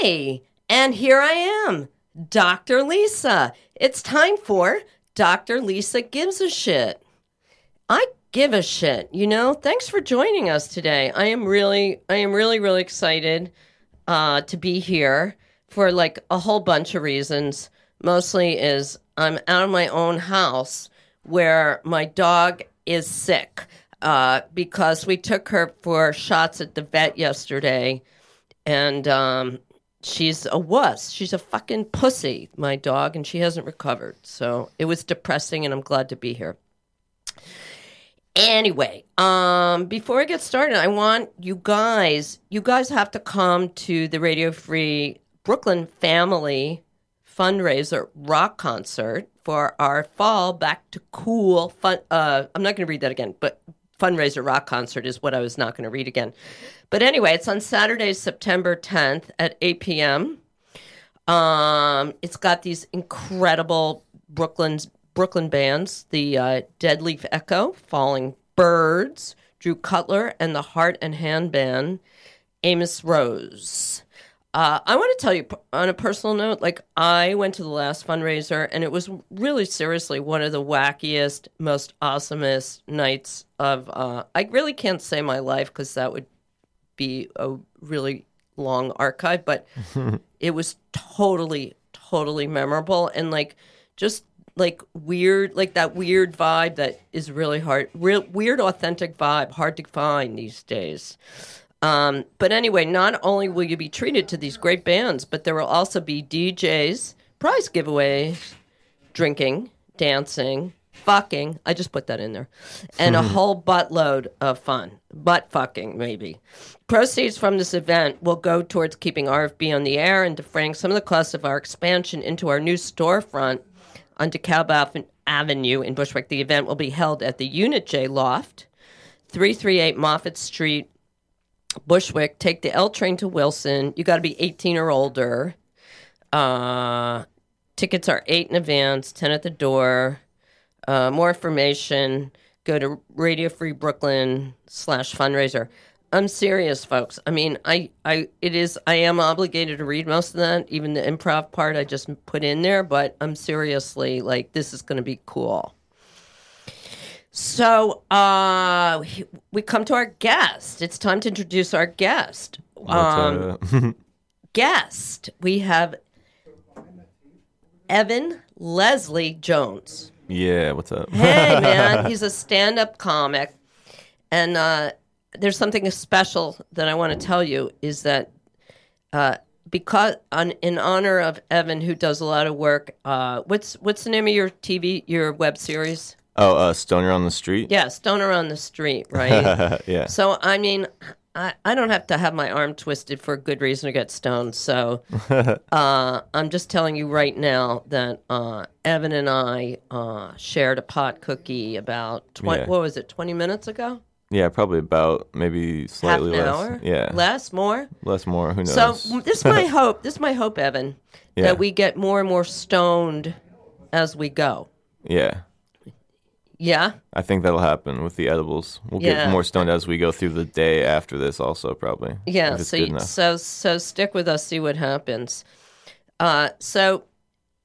Hey, and here I am, Dr. Lisa. It's time for Dr. Lisa Gives a Shit. I give a shit, you know? Thanks for joining us today. I am really, I am really, really excited uh, to be here for like a whole bunch of reasons. Mostly is I'm out of my own house where my dog is sick uh, because we took her for shots at the vet yesterday, and um, she's a wuss. She's a fucking pussy, my dog, and she hasn't recovered. So it was depressing, and I'm glad to be here. Anyway, um, before I get started, I want you guys, you guys have to come to the Radio Free Brooklyn Family fundraiser rock concert for our fall back to cool fun. Uh, I'm not going to read that again, but fundraiser rock concert is what I was not going to read again. But anyway, it's on Saturday, September 10th at 8 p.m. Um, it's got these incredible Brooklyn's Brooklyn bands: the uh, Dead Leaf Echo, Falling Birds, Drew Cutler, and the Heart and Hand Band, Amos Rose. Uh, I want to tell you on a personal note, like I went to the last fundraiser and it was really seriously one of the wackiest, most awesomest nights of. Uh, I really can't say my life because that would be a really long archive, but it was totally, totally memorable and like just like weird, like that weird vibe that is really hard, real weird, authentic vibe, hard to find these days. Um, but anyway, not only will you be treated to these great bands, but there will also be DJs, prize giveaways, drinking, dancing, fucking. I just put that in there, and a whole buttload of fun. Butt fucking, maybe. Proceeds from this event will go towards keeping RFB on the air and defraying some of the costs of our expansion into our new storefront on DeKalb Avenue in Bushwick. The event will be held at the Unit J Loft, 338 Moffat Street, Bushwick. Take the L train to Wilson. You got to be 18 or older. Uh, tickets are eight in advance, 10 at the door. Uh, more information, go to Radio Free Brooklyn slash fundraiser. I'm serious, folks. I mean, I, I, it is, I am obligated to read most of that, even the improv part I just put in there, but I'm seriously like, this is going to be cool. So, uh, we come to our guest. It's time to introduce our guest. Um, uh, guest, we have Evan Leslie Jones. Yeah, what's up? Hey, man, he's a stand-up comic, and uh, there's something special that I want to tell you is that uh, because on, in honor of Evan, who does a lot of work. Uh, what's what's the name of your TV your web series? oh, uh, Stoner on the Street? Yeah, Stoner on the Street, right? yeah. so I mean. I, I don't have to have my arm twisted for a good reason to get stoned. So uh, I'm just telling you right now that uh, Evan and I uh, shared a pot cookie about 20, Yeah. what was it, 20 minutes ago? Yeah, probably about maybe Half slightly an less. hour? Yeah. Less, more? Less, more. Who knows? So this is my hope. This is my hope, Evan, Yeah. that we get more and more stoned as we go. yeah. Yeah? I think that'll happen with the edibles. We'll Yeah. get more stoned as we go through the day after this, also, probably. Yeah, so so so stick with us, see what happens. Uh, so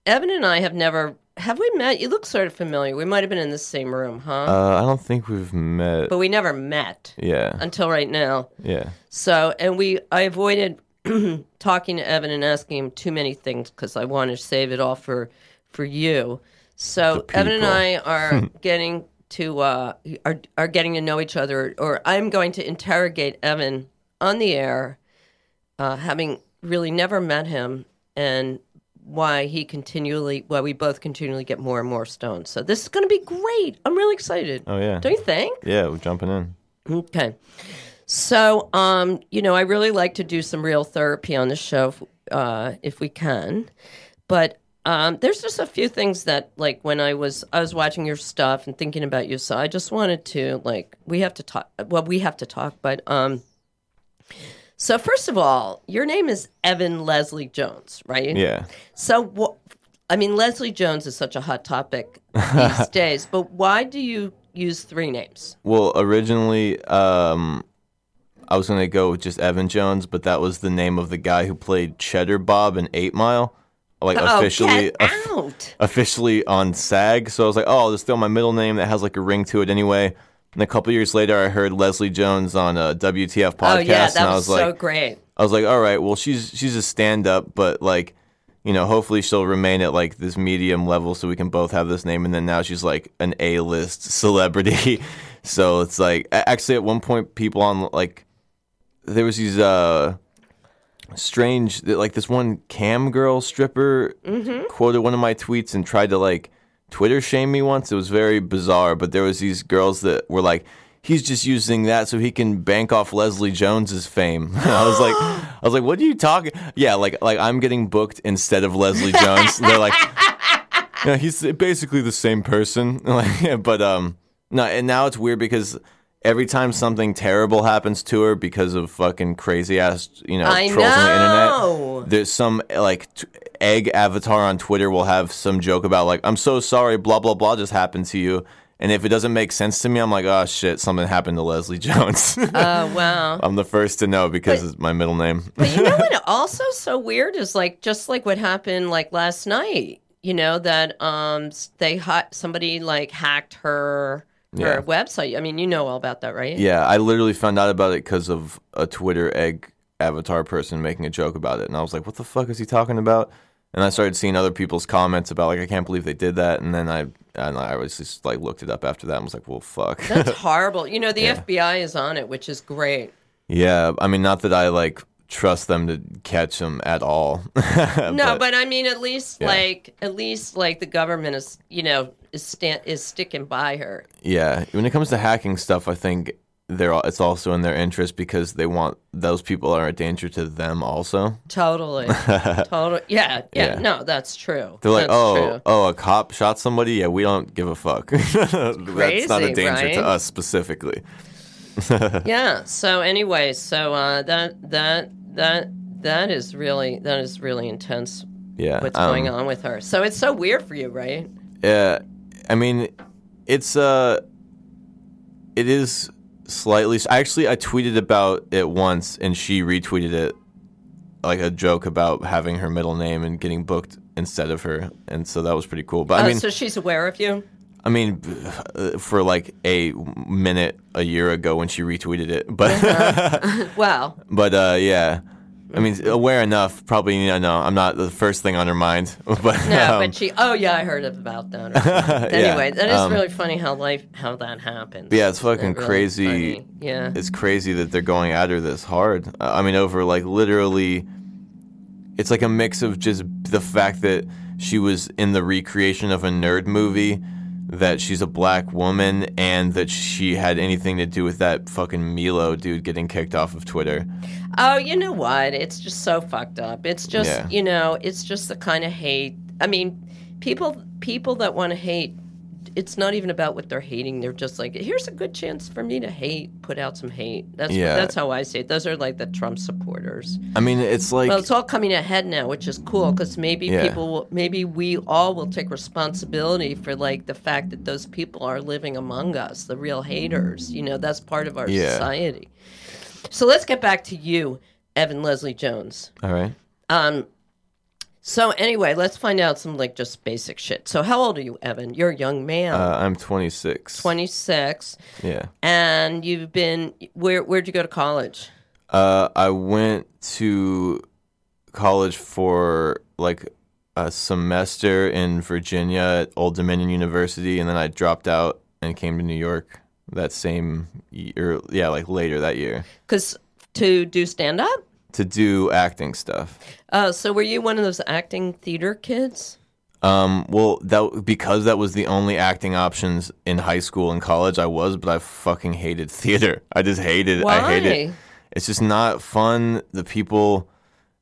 Evan and I have never have we met? You look sort of familiar. We might have been in the same room, huh? Uh, I don't think we've met. but we never met yeah. until right now. Yeah. So, and we I avoided talking to Evan and asking him too many things because I wanted to save it all for for you. So Evan and. I are getting to uh, are are getting to know each other, or I'm going to interrogate Evan on the air, uh, having really never met him, and why he continually why we both continually get more and more stoned. So this is going to be great. I'm really excited. Oh, yeah. Don't you think? Yeah, we're jumping in. Okay. So, um, you know, I really like to do some real therapy on the show if, uh, if we can. But um, there's just a few things that, like, when I was I was watching your stuff and thinking about you, so I just wanted to, like, we have to talk. Well, we have to talk, but um, so first of all, your name is Evan Leslie Jones, right? Yeah. So, wh- I mean, Leslie Jones is such a hot topic these days, but why do you use three names? Well, originally, um, I was gonna go with just Evan Jones, but that was the name of the guy who played Cheddar Bob in Eight Mile, like Oh, officially. officially on SAG. So I was like, oh, I'll just throw my middle name that has like a ring to it anyway. And a couple years later, I heard Leslie Jones on a WTF podcast, Oh yeah, that and I was, was so like, great. I was like, all right, well, she's she's a stand up, but like, you know, hopefully she'll remain at like this medium level so we can both have this name. And then now she's like an A list celebrity. so it's like, actually, at one point, people on like, there was these uh strange, like this one cam girl stripper quoted one of my tweets and tried to like Twitter shame me once. It was very bizarre, but there was these girls that were like, he's just using that so he can bank off Leslie Jones's fame. I was like, I was like, what are you talking? Yeah, like like I'm getting booked instead of Leslie Jones. They're like, yeah, he's basically the same person. But um, no, and now it's weird because. Every time something terrible happens to her because of fucking crazy ass, you know, I trolls on the internet, there's some like t- egg avatar on Twitter will have some joke about like I'm so sorry, blah blah blah just happened to you, and if it doesn't make sense to me, I'm like, oh shit, something happened to Leslie Jones. Oh wow. I'm the first to know because it's my middle name. But you know what? Also, so weird is like just like what happened like last night. You know that um they ha- somebody like hacked her Yeah. website. I mean, you know all about that, right? yeah, I literally found out about it because of a Twitter egg avatar person making a joke about it, and I was like, what the fuck is he talking about? And I started seeing other people's comments about like I can't believe they did that, and then I and I was just like looked it up after that and was like, well, fuck. That's horrible. You know, the Yeah. FBI is on it, which is great. Yeah, I mean, not that I like trust them to catch them at all. No, but, I mean, at least Yeah. like at least like the government is you know is stand is sticking by her. yeah, when it comes to hacking stuff, I think they're it's also in their interest because they want those people are a danger to them also. Totally, totally. Yeah, yeah, Yeah. No, that's true. They're like, That's oh, true. oh, a cop shot somebody. Yeah, we don't give a fuck. That's not a danger right? to us specifically. yeah. So anyway, so uh, that that that that is really that is really intense. Yeah, What's um, going on with her? So it's so weird for you, right? Yeah, I mean, it's uh, it is slightly. Actually, I tweeted about it once, and she retweeted it, like a joke about having her middle name and getting booked instead of her, and so that was pretty cool. But I Oh, mean, so she's aware of you. I mean, uh, for like a minute a year ago when she retweeted it, but Wow. but uh, yeah. I mean, aware enough. Probably, you know, I'm not the first thing on her mind, but No, um, but she. Oh yeah, I heard about that. anyway, that is um, really funny how life how that happens. Yeah, it's it fucking really crazy. funny? Yeah. it's crazy that they're going at her this hard. Uh, I mean, over like literally, it's like a mix of just the fact that she was in the recreation of a nerd movie, that she's a black woman, and that she had anything to do with that fucking Milo dude getting kicked off of Twitter. Oh, you know what? It's just so fucked up. It's just Yeah. you know, it's just the kind of hate. I mean, people people that want to hate. It's not even about what they're hating. They're just like, here's a good chance for me to hate, put out some hate. That's Yeah. that's how I see it. Those are like the Trump supporters. I mean, it's like Well, it's all coming ahead now, which is cool because maybe Yeah. people, will, maybe we all will take responsibility for like the fact that those people are living among us, the real haters. You know, that's part of our Yeah. society. So let's get back to you, Evan Leslie Jones. all right. Um, so anyway, let's find out some like just basic shit. So how old are you, Evan? You're a young man, Uh, I'm 26. twenty six, Yeah. and you've been where? Where'd you go to college? Uh, I went to college for like a semester in Virginia at Old Dominion University, and then I dropped out and came to New York that same year. Yeah, like later that year Because to do stand up. To do acting stuff. Oh, so were you one of those acting theater kids? Um, well, that because that was the only acting options in high school and college. I was, but I fucking hated theater. I just hated. Why? I hate it. It's just not fun. The people,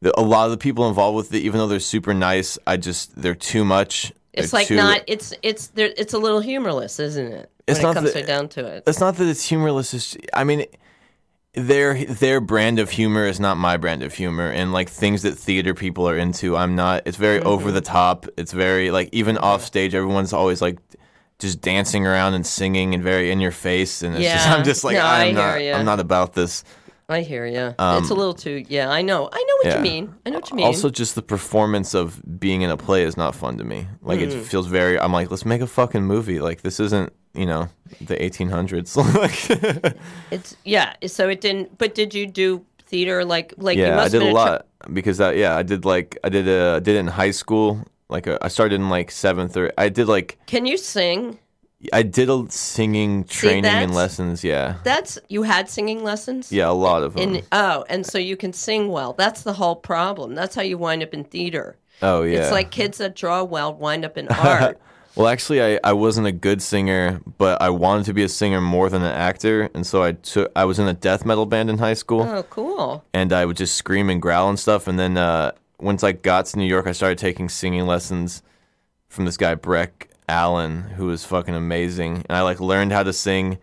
the, a lot of the people involved with it, even though they're super nice, I just they're too much. It's like too- not. It's it's there. It's a little humorless, isn't it? It's when not it comes the- right down to it. It's not that it's humorless. It's, I mean, their their brand of humor is not my brand of humor, and like things that theater people are into, I'm not. It's very Mm-hmm. over the top. It's very like even off stage, everyone's always like just dancing around and singing and very in your face, and it's just, Yeah. I'm just like No, I'm not. I'm not about this. I hear you. it's a little too. Yeah, I know. I know what Um, yeah. you mean. I know what you mean. Also, just the performance of being in a play is not fun to me. Like Hmm. it feels very. I'm like, let's make a fucking movie. Like this isn't, you know, the 1800s. like, it's yeah. So it didn't. But did you do theater? Like like you yeah, must I did a lot because I, yeah, I did like I did a I did it in high school. Like uh, I started in like seventh or I did like Can you sing? I did a singing training and lessons. Yeah, That's you had singing lessons. yeah, a lot of them. In oh, and so you can sing well. That's the whole problem. That's how you wind up in theater. oh yeah, It's like kids that draw well wind up in art. Well, actually, I, I wasn't a good singer, but I wanted to be a singer more than an actor, and so I took I was in a death metal band in high school, oh, cool. and I would just scream and growl and stuff. And then uh, once I got to New York, I started taking singing lessons from this guy Breck Allen, who was fucking amazing, and I like learned how to sing.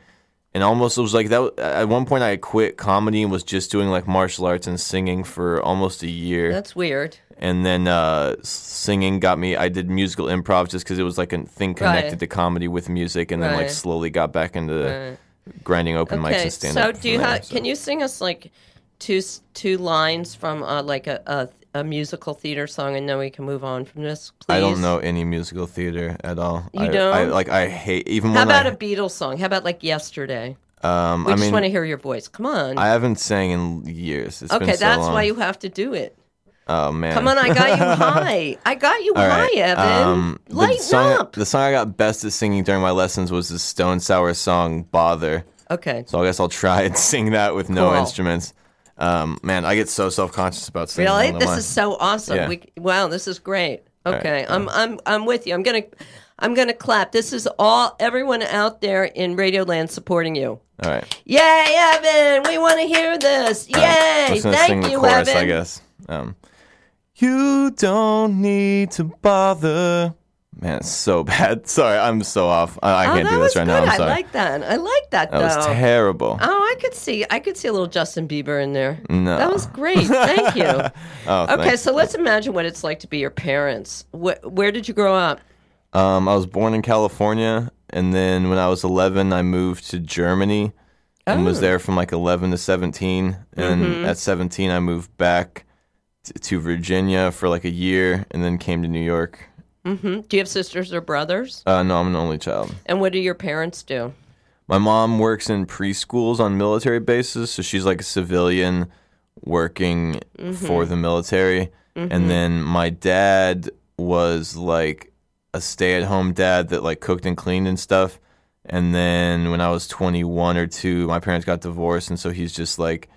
And almost it was like that. At one point, I quit comedy and was just doing like martial arts and singing for almost a year That's weird. And then uh, singing got me. I did musical improv just because it was like a thing connected Right. to comedy with music, and then like Right. slowly got back into grinding open mics Okay, and stand so up. do you have? Can you sing us like two s- two lines from uh, like a, a a musical theater song, and then we can move on from this? Please. I don't know any musical theater at all. You I, I don't? like. I hate even more How when about I. a Beatles song? How about like yesterday? um, We I just mean, want to hear your voice. Come on. I haven't sang in years. It's okay, been so that's long. why you have to do it. Oh man. Come on, I got you high. I got you All high, right. Evan. Um, the song, up. The song I got best at singing during my lessons was the Stone Sour song "Bother." Okay. So I guess I'll try and sing that with no Cool. instruments. Um, man, I get so self conscious about singing. Really? This is so awesome. Yeah. We, wow, this is great. right, Okay, I'm I'm I'm with you. I'm gonna I'm gonna clap. This is all everyone out there in Radioland supporting you. all right. Yay, Evan! We want to hear this. I'm Yay! just gonna sing Thank the you, chorus, Evan. I guess. Um, you don't need to bother. Man, it's so bad. Sorry, I'm so off. I, I Oh, can't do this right good. now. I'm sorry. I like that. I like that that though. was terrible. Oh, I could see. I could see a little Justin Bieber in there. No. That was great. Thank you. Oh, Okay, thanks. so let's imagine what it's like to be your parents. Wh- where did you grow up? Um, I was born in California, and then when I was 11, I moved to Germany and was Oh. there from like 11 to 17. And Mm-hmm. at 17, I moved back to Virginia for like a year, and then came to New York. hmm Do you have sisters or brothers? Uh, no, I'm an only child. And what do your parents do? My mom works in preschools on military bases, so she's like a civilian working for the military. And then my dad was like a stay-at-home dad that like cooked and cleaned and stuff. And then when I was 21 or 2, my parents got divorced and so he's just like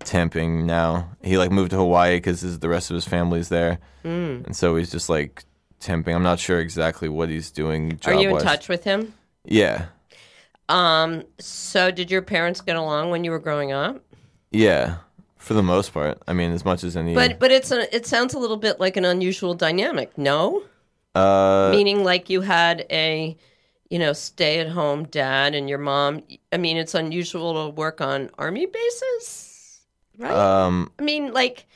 temping now. He like moved to Hawaii cuz the rest of his family's there. And so he's just like temping. I'm not sure exactly what he's doing Are you in touch with him? Yeah. Um. So, did your parents get along when you were growing up? Yeah, for the most part. I mean, as much as any. But but it's a it sounds a little bit like an unusual dynamic. No, uh, meaning like you had a you know stay at home dad and your mom. I mean, it's unusual to work on army bases, right? um, I mean, like.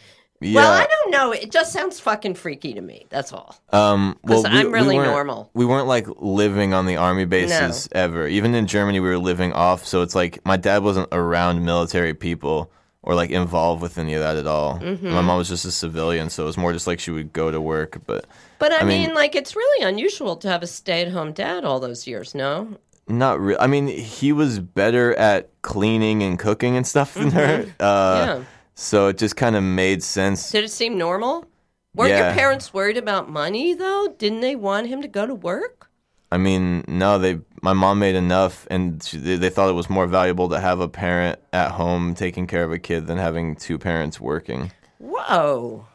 yeah. Well, I don't know. It just sounds fucking freaky to me. That's all. um, well, we- I'm really weren't- normal. We weren't like living on the army bases ever. Even in Germany, we were living off. So it's like my dad wasn't around military people or like involved with any of that at all. Mm-hmm. My mom was just a civilian, so it was more just like she would go to work. But But I, I mean, mean- like, it's really unusual to have a stay-at-home dad all those years. No, not really. I mean, he was better at cleaning and cooking and stuff than her. Uh, Mm-hmm. yeah. So it just kind of made sense. Did it seem normal? Weren't your parents worried about money though? Didn't they want him to go to work? I mean, no, they. My mom made enough, and she, they, they thought it was more valuable to have a parent at home taking care of a kid than having two parents working. Whoa,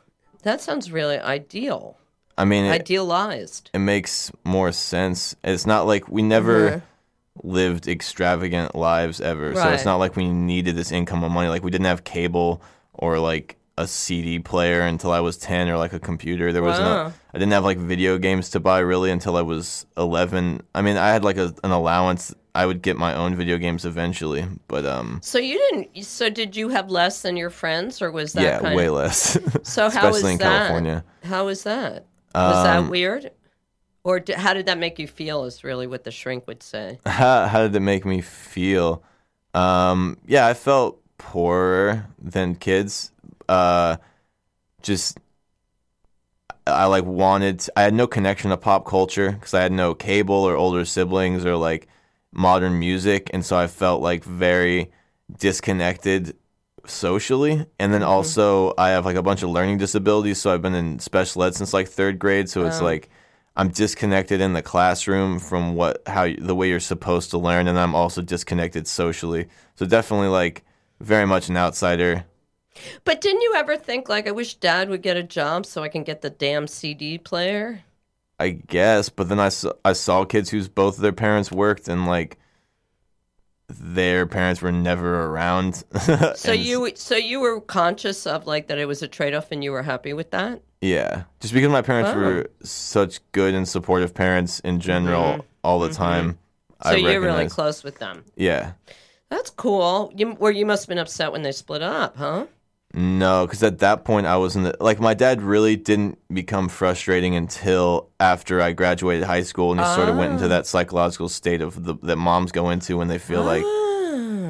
that sounds really ideal, I mean, it, idealized. it makes more sense. It's not like we never lived extravagant lives ever, so it's not like we needed this income of money. Like we didn't have cable or like a CD player until I was ten, or like a computer. There was Wow. no. I didn't have like video games to buy really until I was eleven. I mean, I had like a, an allowance. I would get my own video games eventually, but um, So you didn't. So did you have less than your friends, or was that yeah, way of? less. So how was especially in that? California. How was that? Was that Um, weird? Or d how did that make you feel? Is really what the shrink would say. how, how did it make me feel? Um, yeah, I felt poorer than kids. Uh, just I like wanted. I had no connection to pop culture because I had no cable or older siblings or like modern music, and so I felt like very disconnected socially. And then also I have like a bunch of learning disabilities, so I've been in special ed since like third grade. So it's Wow. like I'm disconnected in the classroom from what how the way you're supposed to learn, and I'm also disconnected socially. So definitely like very much an outsider. But didn't you ever think like I wish Dad would get a job so I can get the damn CD player? I guess, but then I saw, I saw kids whose both of their parents worked and like their parents were never around. So you so you were conscious of like that it was a trade off and you were happy with that? Yeah, just because my parents Wow. were such good and supportive parents in general all the time. Mm-hmm. So I you're really close with them. Yeah. That's cool. You where you must have been upset when they split up, huh? No, because at that point I wasn't like my dad really didn't become frustrating until after I graduated high school, and he sort of went into that psychological state of the, that moms go into when they feel like.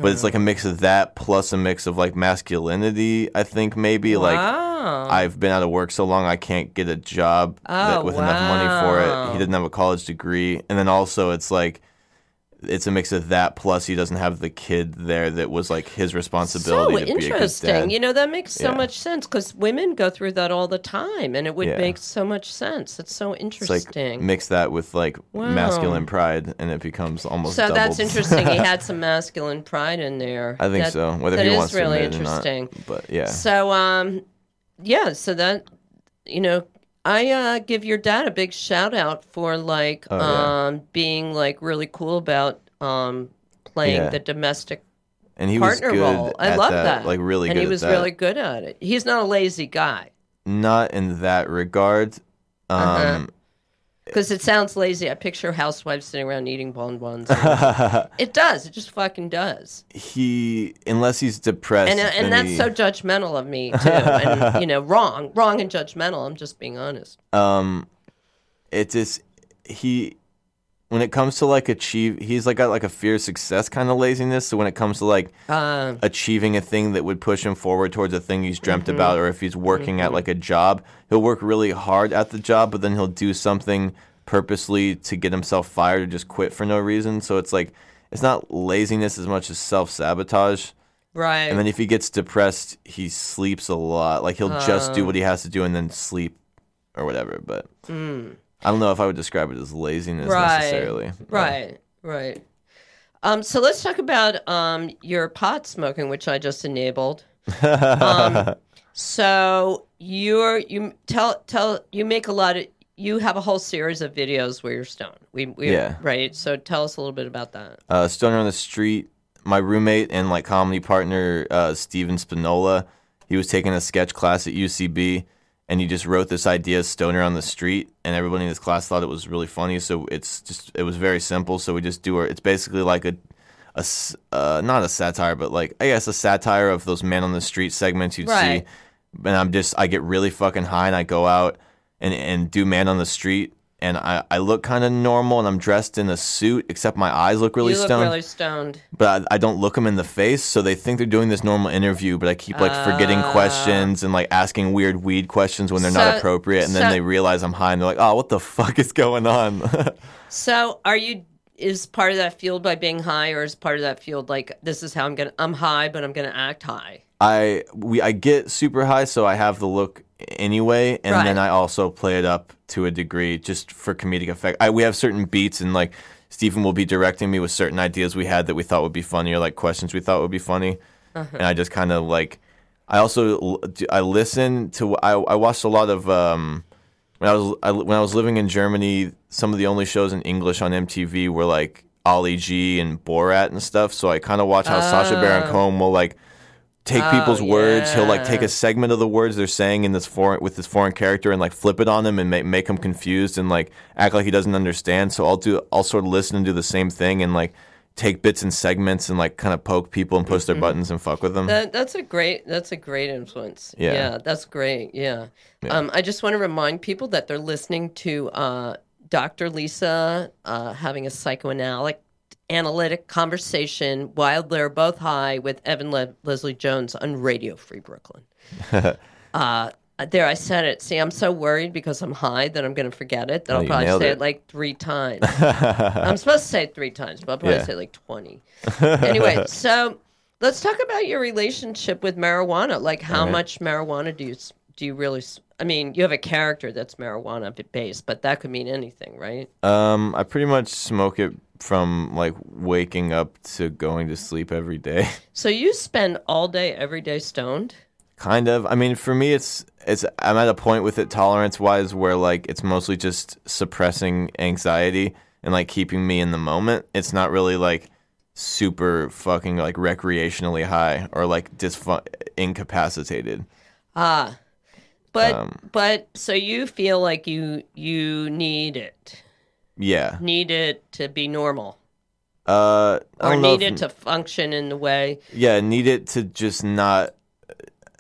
But it's like a mix of that plus a mix of like masculinity. I think maybe like. I've been out of work so long I can't get a job that, Oh, with enough money for it. He didn't have a college degree, and then also it's like it's a mix of that plus he doesn't have the kid there that was like his responsibility so to be a good interesting. You know that makes so Yeah. much sense because women go through that all the time, and it would Yeah. make so much sense. It's so It's interesting. like mix that with like Wow. masculine pride, and it becomes almost. so that's interesting. he had some masculine pride in there. I think That- so. Whether that he wants really to admit it or not, interesting. but yeah, So, um, yeah, so that, you know, I uh, give your dad a big shout out for like Oh, yeah. um, being like really cool about um, playing Yeah. the domestic and he was partner good role. I at love that, like really and good. he at was that. really good at it. He's not a lazy guy not in that regard. Um, Uh-huh. Because it sounds lazy. I picture housewives sitting around eating bonbons. it does. It just fucking does. he unless he's depressed, And uh, and that's he- so judgmental of me too. And you know, wrong, wrong, and judgmental. I'm just being honest. um it just he when it comes to like achieve he's like got like a fear of success kind of laziness. So when it comes to like Uh, achieving a thing that would push him forward towards a thing he's dreamt Mm-hmm. about or if he's working at like a job he'll work really hard at the job but then he'll do something purposely to get himself fired or just quit for no reason. So it's like it's not laziness as much as self-sabotage. Right. and then if he gets depressed he sleeps a lot. Like he'll just Oh. do what he has to do and then sleep or whatever but I don't know if I would describe it as laziness right, necessarily. Right, right. Um, so let's talk about um, your pot smoking, which I just enabled. um, so you're you tell tell you make a lot of you have a whole series of videos where you're stoned. We, we Yeah. right. So tell us a little bit about that. uh, Stoner on the Street, my roommate and like comedy partner, uh, Steven Spinola, he was taking a sketch class at UCB and he just wrote this idea, Stoner on the Street, and everybody in his class thought it was really funny. So it's just, it was very simple. So we just do our, it's basically like a, uh, not a satire, but like, I guess a satire of those man on the street segments you'd Right. see. And I'm just, I get really fucking high and I go out and, and do man on the street. And I, I look kind of normal and I'm dressed in a suit, except my eyes look really you look stoned really stoned. but I, I don't look them in the face, so they think they're doing this normal interview. But I keep like forgetting Ah. questions and like asking weird weed questions when they're not appropriate, and then they realize I'm high, and they're like, "Oh, what the fuck is going on?" So are you? Is part of that fueled by being high, or is part of that fueled like this is how I'm gonna? I'm high, but I'm gonna act high. I we I get super high, so I have the look anyway, and Right. then I also play it up to a degree just for comedic effect. I, we have certain beats, and like Stephen will be directing me with certain ideas we had that we thought would be funny, or like questions we thought would be funny, and I just kind of like. I also I listen to I I watched a lot of um when I was I, when I was living in Germany. Some of the only shows in English on MTV were like Ali G and Borat and stuff. So I kind of watch how Sacha Baron Cohen will like take Oh, people's words. He'll like take a segment of the words they're saying in this foreign with this foreign character and like flip it on him and make make him confused and like act like he doesn't understand. So I'll do I'll sort of listen and do the same thing and like take bits and segments and like kind of poke people and push their buttons and fuck with them. That, that's a great. That's a great influence. Yeah. that's great. Yeah. Um, I just want to remind people that they're listening to uh, Dr. Lisa uh, having a psychoanalytic analytic conversation while they're both high with Evan Le- Leslie Jones on Radio Free Brooklyn. uh, there, I said it. See, I'm so worried because I'm high that I'm going to forget it. That No, I'll probably say it. it like three times. I'm supposed to say it three times, but I'll probably Yeah. say like 20. anyway, so let's talk about your relationship with marijuana. Like, how Alright. much marijuana do you do you really? I mean, you have a character that's marijuana based, but that could mean anything, right? Um, I pretty much smoke it from like waking up to going to sleep every day. So you spend all day, every day stoned. kind of. I mean, for me, it's it's. I'm at a point with it tolerance wise where like it's mostly just suppressing anxiety and like keeping me in the moment. It's not really like super fucking like recreationally high or like disfu- incapacitated. Ah, but Um, but so you feel like you you need it, Yeah. need it to be normal, Uh, or need if- it to function in the way. Yeah, need it to just not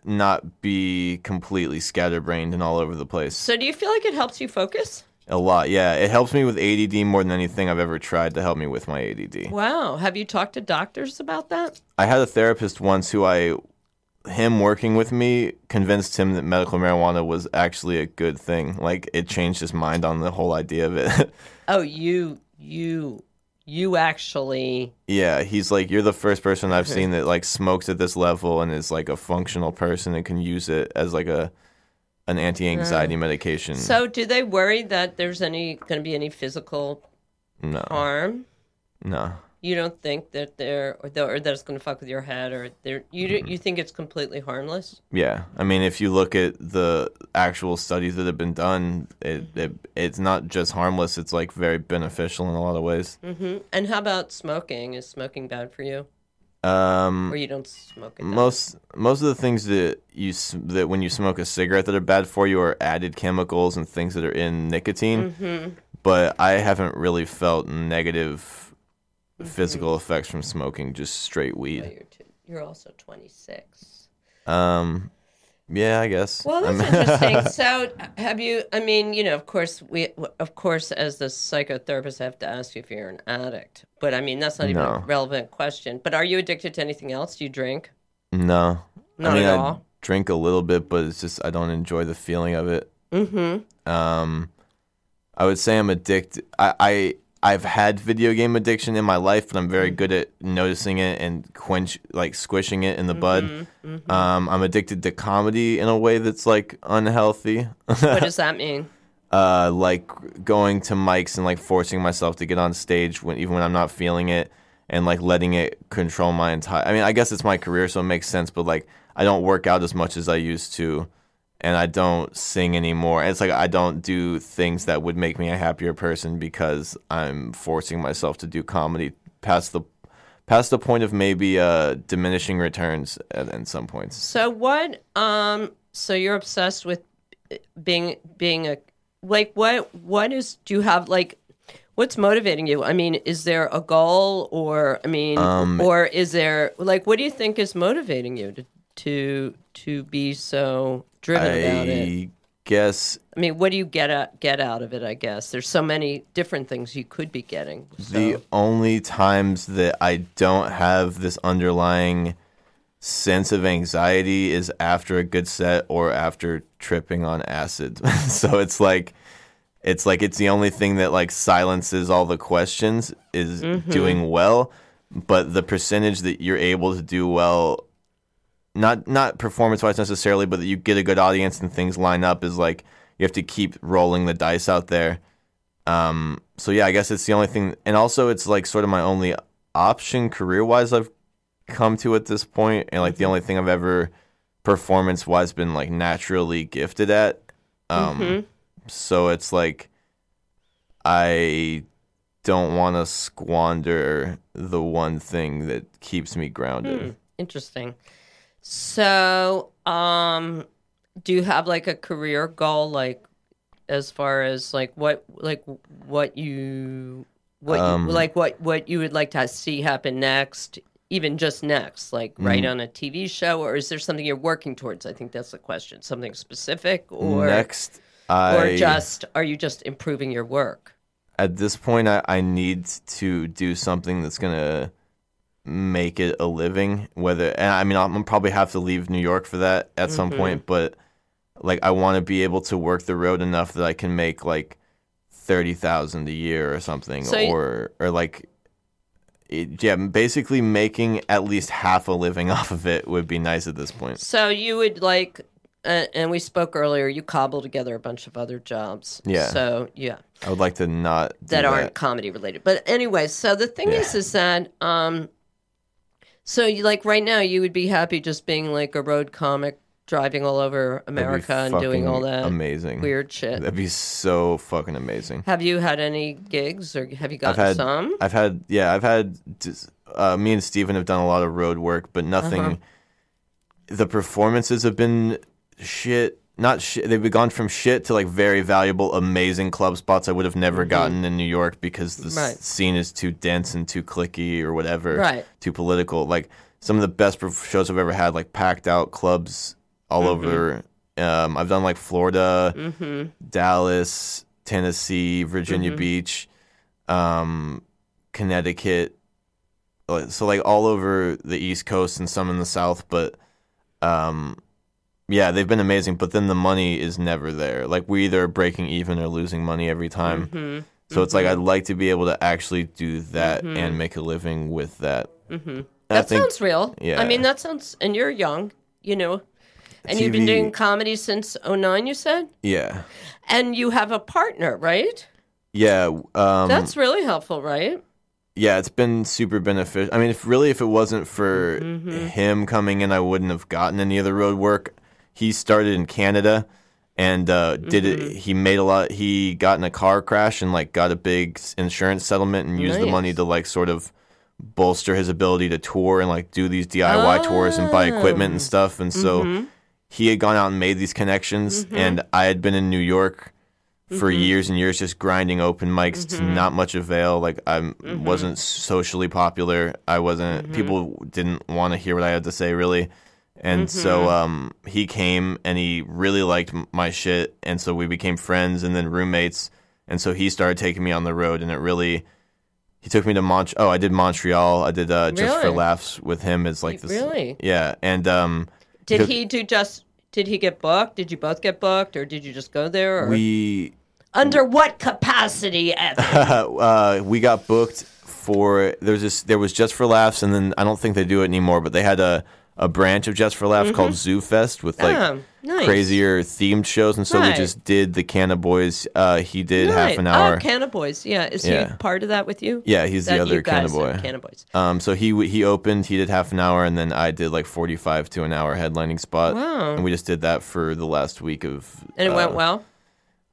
not be completely scatterbrained and all over the place. So do you feel like it helps you focus? A lot, yeah. It helps me with ADD more than anything I've ever tried to help me with my ADD. Wow, have you talked to doctors about that? I had a therapist once who I, him working with me, convinced him that medical marijuana was actually a good thing. Like it changed his mind on the whole idea of it. Oh, you you you actually yeah, he's like, you're the first person I've seen that like smokes at this level and is like a functional person and can use it as like a an anti-anxiety mm. medication. So do they worry that there's any going to be any physical no, harm? no. You don't think that they're or, that- or that it's going to fuck with your head or you Mm-hmm. you think it's completely harmless? Yeah, I mean, if you look at the actual studies that have been done, it, it it's not just harmless; it's like very beneficial in a lot of ways. hmm And how about smoking? Is smoking bad for you, Um, or you don't smoke it? most most of the things that you that when you smoke a cigarette that are bad for you are added chemicals and things that are in nicotine. hmm But I haven't really felt negative physical effects from smoking just straight Oh, weed. you're, too, you're also 26. Um, yeah, I guess. Well, that's interesting. So, have you? I mean, you know, of course, we, of course, as the psychotherapist, I have to ask you if you're an addict. But I mean, that's not even a relevant question. But are you addicted to anything else? Do you drink? no, Not I mean, at I all. drink a little bit, but it's just I don't enjoy the feeling of it. Mm-hmm. Um, I would say I'm addicted. I, I I've had video game addiction in my life, but I'm very good at noticing it and quench like squishing it in the bud. Mm-hmm. Um, I'm addicted to comedy in a way that's like unhealthy. What does that mean? uh, like going to mics and like forcing myself to get on stage when even when I'm not feeling it and like letting it control my entire. I mean, I guess it's my career, so it makes sense. But like, I don't work out as much as I used to, and I don't sing anymore. It's like I don't do things that would make me a happier person because I'm forcing myself to do comedy past the past the point of maybe uh, diminishing returns at, at some points. So what? Um. So you're obsessed with being being a like what? What is? Do you have like? What's motivating you? I mean, is there a goal, or I mean, Um, or is there like what do you think is motivating you to to to be so driven about it? I guess I mean, what do you get out, get out of it? I guess there's so many different things you could be getting. So. The only times that I don't have this underlying sense of anxiety is after a good set or after tripping on acid. so it's like it's like it's the only thing that like silences all the questions is mm-hmm. doing well, but the percentage that you're able to do well not not performance wise necessarily, but that you get a good audience and things line up is like you have to keep rolling the dice out there. Um, so yeah, I guess it's the only thing, and also it's like sort of my only option career wise I've come to at this point, and like the only thing I've ever performance wise been like naturally gifted at. Um, so it's like I don't want to squander the one thing that keeps me grounded. Interesting. So, um, do you have like a career goal, like as far as like what, like what you, what Um, you, like what what you would like to see happen next, even just next, like Mm. right on a TV show, or is there something you're working towards? I think that's the question. Something specific, or Next, I or just are you just improving your work? at this point, I, I need to do something that's gonna make it a living. Whether and I mean, I'm probably have to leave New York for that at some Mm-hmm. point, but like I want to be able to work the road enough that I can make like thirty thousand a year or something, So or or like. It, yeah, basically making at least half a living off of it would be nice at this point. So you would like, uh, and we spoke earlier. You cobble together a bunch of other jobs. Yeah. So yeah, I would like to not do that aren't comedy related. But anyway, so the thing is, is that um, so you like right now you would be happy just being like a road comic, driving all over America and doing all that amazing weird shit. That'd be so fucking amazing. Have you had any gigs or have you I've had some? I've had yeah, I've had uh, me and Steven have done a lot of road work, but nothing Uh-huh. the performances have been shit. Not shit. They've gone from shit to like very valuable, amazing club spots I would have never gotten in New York because the Mm-hmm. Right. scene is too dense and too clicky or whatever. Right. Too political. Like some of the best shows I've ever had, like packed out clubs all Mm-hmm. over. Um, I've done like Florida, Mm-hmm. Dallas, Tennessee, Virginia Beach, um, Connecticut. So like all over the East Coast and some in the South, but um, yeah, they've been amazing. But then the money is never there. Like we either are breaking even or losing money every time. Mm-hmm. So it's like I'd like to be able to actually do that and make a living with that. Mm-hmm. That sounds real. yeah. I mean, that sounds, and you're young, you know, and you've been doing comedy since 09, you said? yeah, And you have a partner, right? yeah. Um, That's really helpful, right? yeah, it's been super beneficial. I mean, if really, if it wasn't for Mm-hmm. him coming in, I wouldn't have gotten any of the road work. He started in Canada and uh, did Mm-hmm. it. He made a lot. He got in a car crash and like got a big insurance settlement and used the money to like sort of bolster his ability to tour and like do these DIY tours and buy equipment Oh. and stuff. And so Mm-hmm. he had gone out and made these connections, and I had been in New York for Mm-hmm. years and years just grinding open mics to not much avail like i Mm-hmm. wasn't socially popular i wasn't people didn't want to hear what i had to say really and so Mm-hmm. um, he came and he really liked my shit and so we became friends and then roommates and so he started taking me on the road and it really he took me to Mont. Oh, I did Montreal. I did uh, just for laughs with him. It's like this, Really? yeah. And um, Did he do just, did he get booked? Did you both get booked? Or did you just go there? Or? we Under what capacity, uh, we got booked for there's this there was just for laughs and then I don't think they do it anymore but they had a a branch of just for laughs called Zoofest with like Oh, nice. crazier themed shows and so we just did the Canna Boys uh, he did half an hour Oh, Canna Boys. Yeah. Is Yeah. he part of that with you? yeah he's That the other Canna Boy Canna Boys. um so he he opened he did half an hour and then I did like 45 to an hour headlining spot Wow. and we just did that for the last week of And it uh, went well?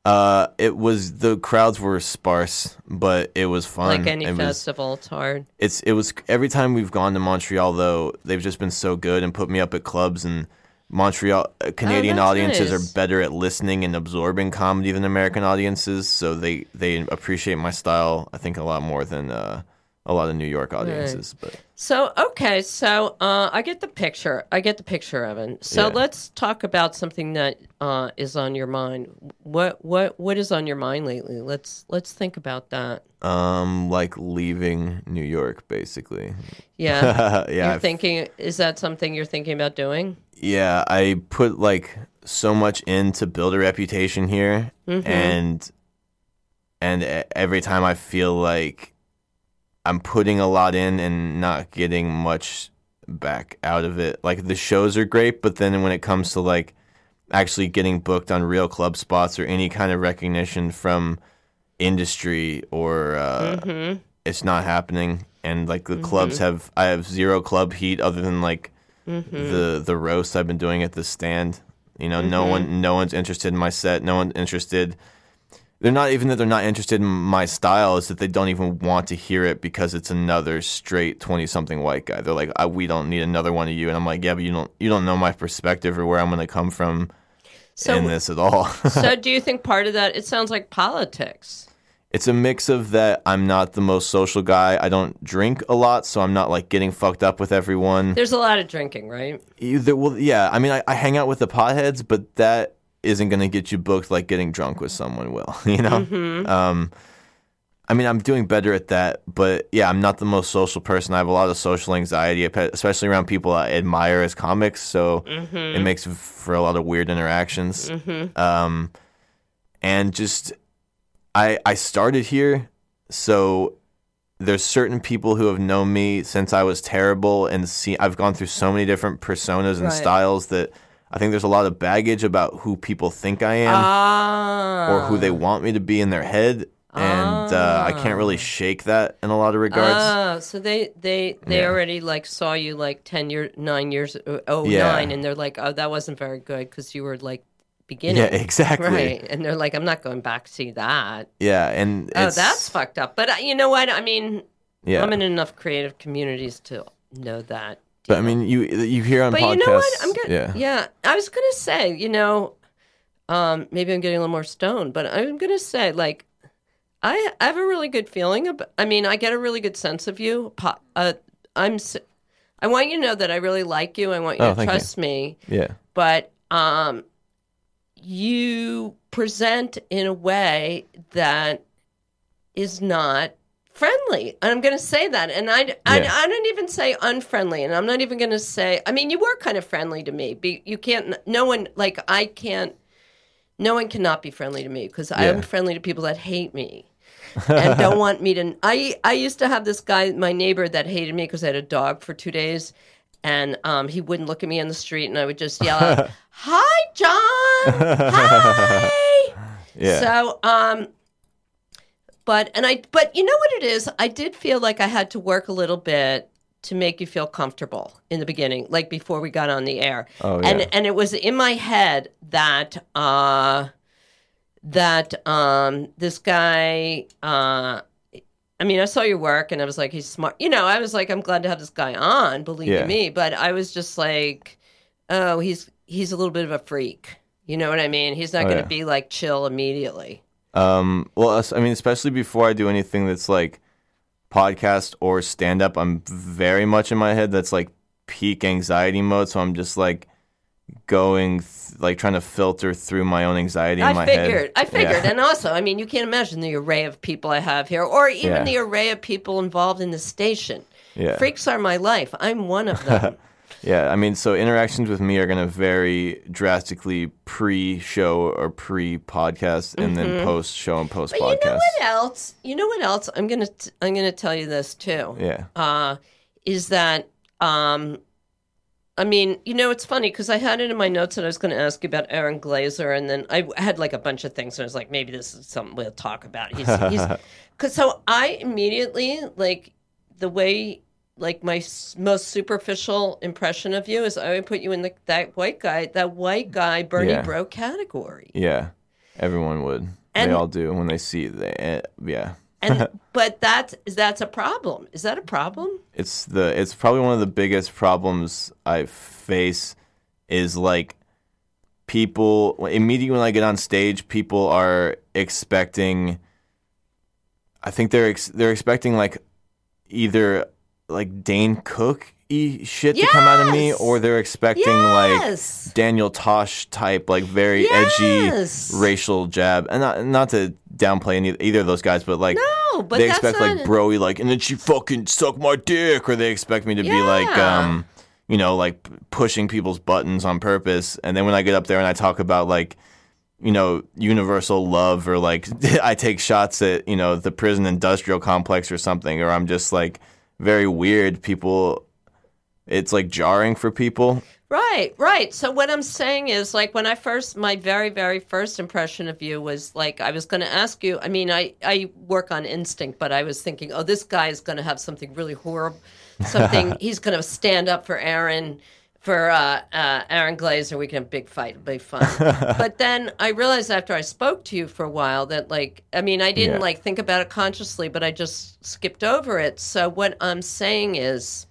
Uh it was the crowds were sparse but it was fun Like any it was, festival, it's hard. it's it was every time we've gone to Montreal though they've just been so good and put me up at clubs and Montreal uh, Canadian Oh, audiences nice. are better at listening and absorbing comedy than American audiences so they they appreciate my style I think a lot more than uh, a lot of New York audiences but So okay, so uh, I get the picture. I get the picture, Evan. So Yeah. let's talk about something that uh, is on your mind. What what what is on your mind lately? Let's let's think about that. um like leaving New York basically Yeah, yeah you're I've- thinking. Is that something you're thinking about doing? Yeah, I put like so much in to build a reputation here, and and e- every time I feel like I'm putting a lot in and not getting much back out of it. Like the shows are great, but then when it comes to like actually getting booked on real club spots or any kind of recognition from industry or uh, mm-hmm. it's not happening. And like the clubs mm-hmm. have, I have zero club heat other than like mm-hmm. the the roast I've been doing at the stand. You know, no one no one's interested in my set. No one's interested. They're not even that they're not interested in my style. It's that they don't even want to hear it because it's another straight twenty something white guy. They're like, we don't need another one of you. And I'm like, yeah, but you don't you don't know my perspective or where I'm going to come from So in this at all. so do you think part of that? It sounds like politics. it's a mix of that. I'm not the most social guy. I don't drink a lot, so I'm not like getting fucked up with everyone. There's a lot of drinking, right? Either, well, yeah. I mean, I, I hang out with the potheads, but that isn't going to get you booked like getting drunk with someone will. You know. Um, I mean, I'm doing better at that, but yeah, I'm not the most social person. I have a lot of social anxiety, especially around people I admire as comics. So Mm-hmm. it makes for a lot of weird interactions. Um, and just, I I started here, so there's certain people who have known me since I was terrible, and see, I've gone through so many different personas and Right. styles that I think there's a lot of baggage about who people think I am Ah. or who they want me to be in their head, and uh, I can't really shake that in a lot of regards. Oh, so they they they Yeah. already like saw you like ten year nine years oh Yeah. nine, and they're like, oh, that wasn't very good because you were like beginning. yeah, exactly. Right, and they're like, I'm not going back to see that. Yeah, and Oh, that's fucked up. But uh, you know what? I mean, yeah. I'm in enough creative communities to know that. But I mean, you you hear on But podcasts. you know what? I'm gonna. yeah. Yeah. I was gonna say, you know, um, maybe I'm getting a little more stoned, but I'm gonna say, like, I I have a really good feeling about. I mean, I get a really good sense of you. Po- Uh, I'm. I want you to know that I really like you. I want you Oh, to thank you. trust me. Yeah. But um, you present in a way that is not friendly. And I'm going to say that. And I, I, Yeah. I don't even say unfriendly. And I'm not even going to say, I mean, you were kind of friendly to me. Be, you can't, no one, like, I can't, no one cannot be friendly to me because I am friendly to people that hate me. and don't want me to. I I used to have this guy, my neighbor, that hated me because I had a dog for two days, and um, he wouldn't look at me on the street, and I would just yell out, "Hi, John! Hi!" Yeah. So, um, but and I, but you know what it is? I did feel like I had to work a little bit to make you feel comfortable in the beginning, like before we got on the air. Oh, And yeah. and it was in my head that uh, that um, this guy. Uh, I mean, I saw your work, and I was like, he's smart. You know, I was like, I'm glad to have this guy on. Believe Yeah. me, but I was just like, oh, he's he's a little bit of a freak. You know what I mean? He's not Oh, going to yeah. be like chill immediately. Um, well, I mean, especially before I do anything that's like podcast or stand up, I'm very much in my head. That's like peak anxiety mode. So I'm just like going, th- like trying to filter through my own anxiety in I my figured. head. I figured. Yeah. And also, I mean, you can't imagine the array of people I have here, or even Yeah. the array of people involved in the station. Yeah. Freaks are my life. I'm one of them. Yeah, I mean, so interactions with me are going to vary drastically pre-show or pre-podcast, and then post-show and Mm-hmm. but post-podcast. you know what else? You know what else? I'm gonna t- I'm gonna tell you this too. Yeah, uh, is that um, I mean, you know, it's funny because I had it in my notes that I was going to ask you about Aaron Glazer, and then I had like a bunch of things, and I was like, maybe this is something we'll talk about. He's, he's, cause so I immediately like the way like my most superficial impression of you is I would put you in the, that white guy, that white guy Bernie Yeah. Bro category. yeah, everyone would. And- they all do when they see the. eh, Yeah, And but that is that's a problem. Is that a problem? it's the. It's probably one of the biggest problems I face. Is like people immediately when I get on stage, people are expecting. I think they're ex- they're expecting like either like Dane Cook shit to come out of me, or they're expecting Yes. like Daniel Tosh type, like very Yes! edgy racial jab, and not not to downplay any either of those guys, but like No, but they expect not- like broy, like, and then she fucking suck my dick, or they expect me to be like, um, you know, like pushing people's buttons on purpose, and then when I get up there and I talk about like you know, universal love or like I take shots at, you know, the prison industrial complex or something, or I'm just like very weird. People, it's like jarring for people. Right, right. So what I'm saying is like when I first my very very first impression of you was like I was going to ask you. I mean, I I work on instinct, but I was thinking, "Oh, this guy is going to have something really horrible. Something he's going to stand up for Aaron for uh, uh, Aaron Glazer. We can have a big fight. It'll be fun." but then I realized after I spoke to you for a while that like I mean, I didn't Yeah. like think about it consciously, but I just skipped over it. So what I'm saying is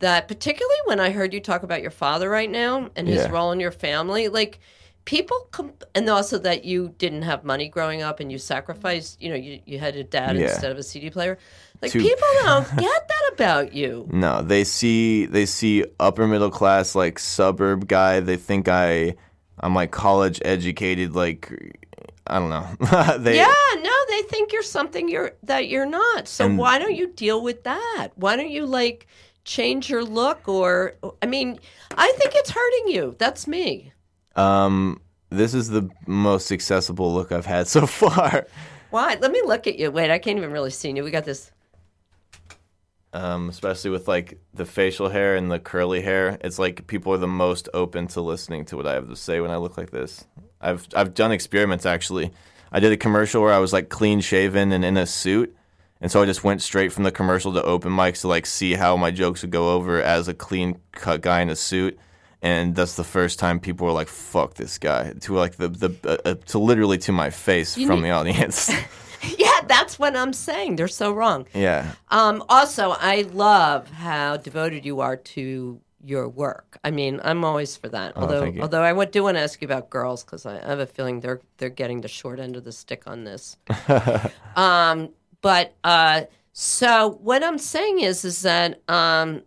that particularly when I heard you talk about your father right now and his Yeah. role in your family, like people com- and also that you didn't have money growing up and you sacrificed, you know, you, you had a dad Yeah. instead of a CD player. Like Two- people don't get that about you. No, they see they see upper middle class like suburb guy. They think I I'm like college educated. Like I don't know. they Yeah, no, they think you're something you're that you're not. So And- why don't you deal with that? Why don't you like change your look or I mean, I think it's hurting you. That's me. Um, this is the most accessible look I've had so far. Why? Let me look at you. Wait, I can't even really see you. We got this. Um, especially with like the facial hair and the curly hair, it's like people are the most open to listening to what I have to say when I look like this. I've I've done experiments actually. I did a commercial where I was like clean shaven and in a suit, and so I just went straight from the commercial to open mics to like see how my jokes would go over as a clean cut guy in a suit. And that's the first time people were like, "Fuck this guy," to like the the uh, uh, to literally to my face from need- the audience. Yeah, that's what I'm saying. They're so wrong. yeah, Um, also, I love how devoted you are to your work. I mean, I'm always for that. Although, Oh, you. although I do want to ask you about girls because I have a feeling they're they're getting the short end of the stick on this. um, but uh, so what I'm saying is, is that um,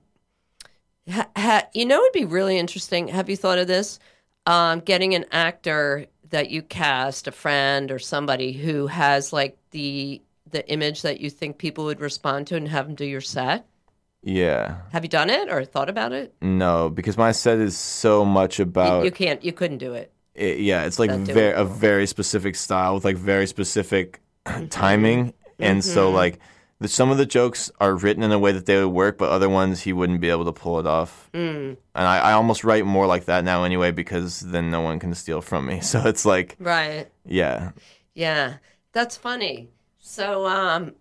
ha, ha, you know, it'd be really interesting. Have you thought of this? Um, getting an actor that you cast, a friend or somebody who has like the the image that you think people would respond to, and have them do your set. yeah. Have you done it or thought about it? No, because my set is so much about you can't. You couldn't do it. it, yeah, it's like very it. a very specific style with like very specific timing, and so Mm-hmm. like the, some of the jokes are written in a way that they would work, but other ones he wouldn't be able to pull it off. Mm. And I, I almost write more like that now anyway because then no one can steal from me. So it's like Right. yeah, Yeah. That's funny. So, um,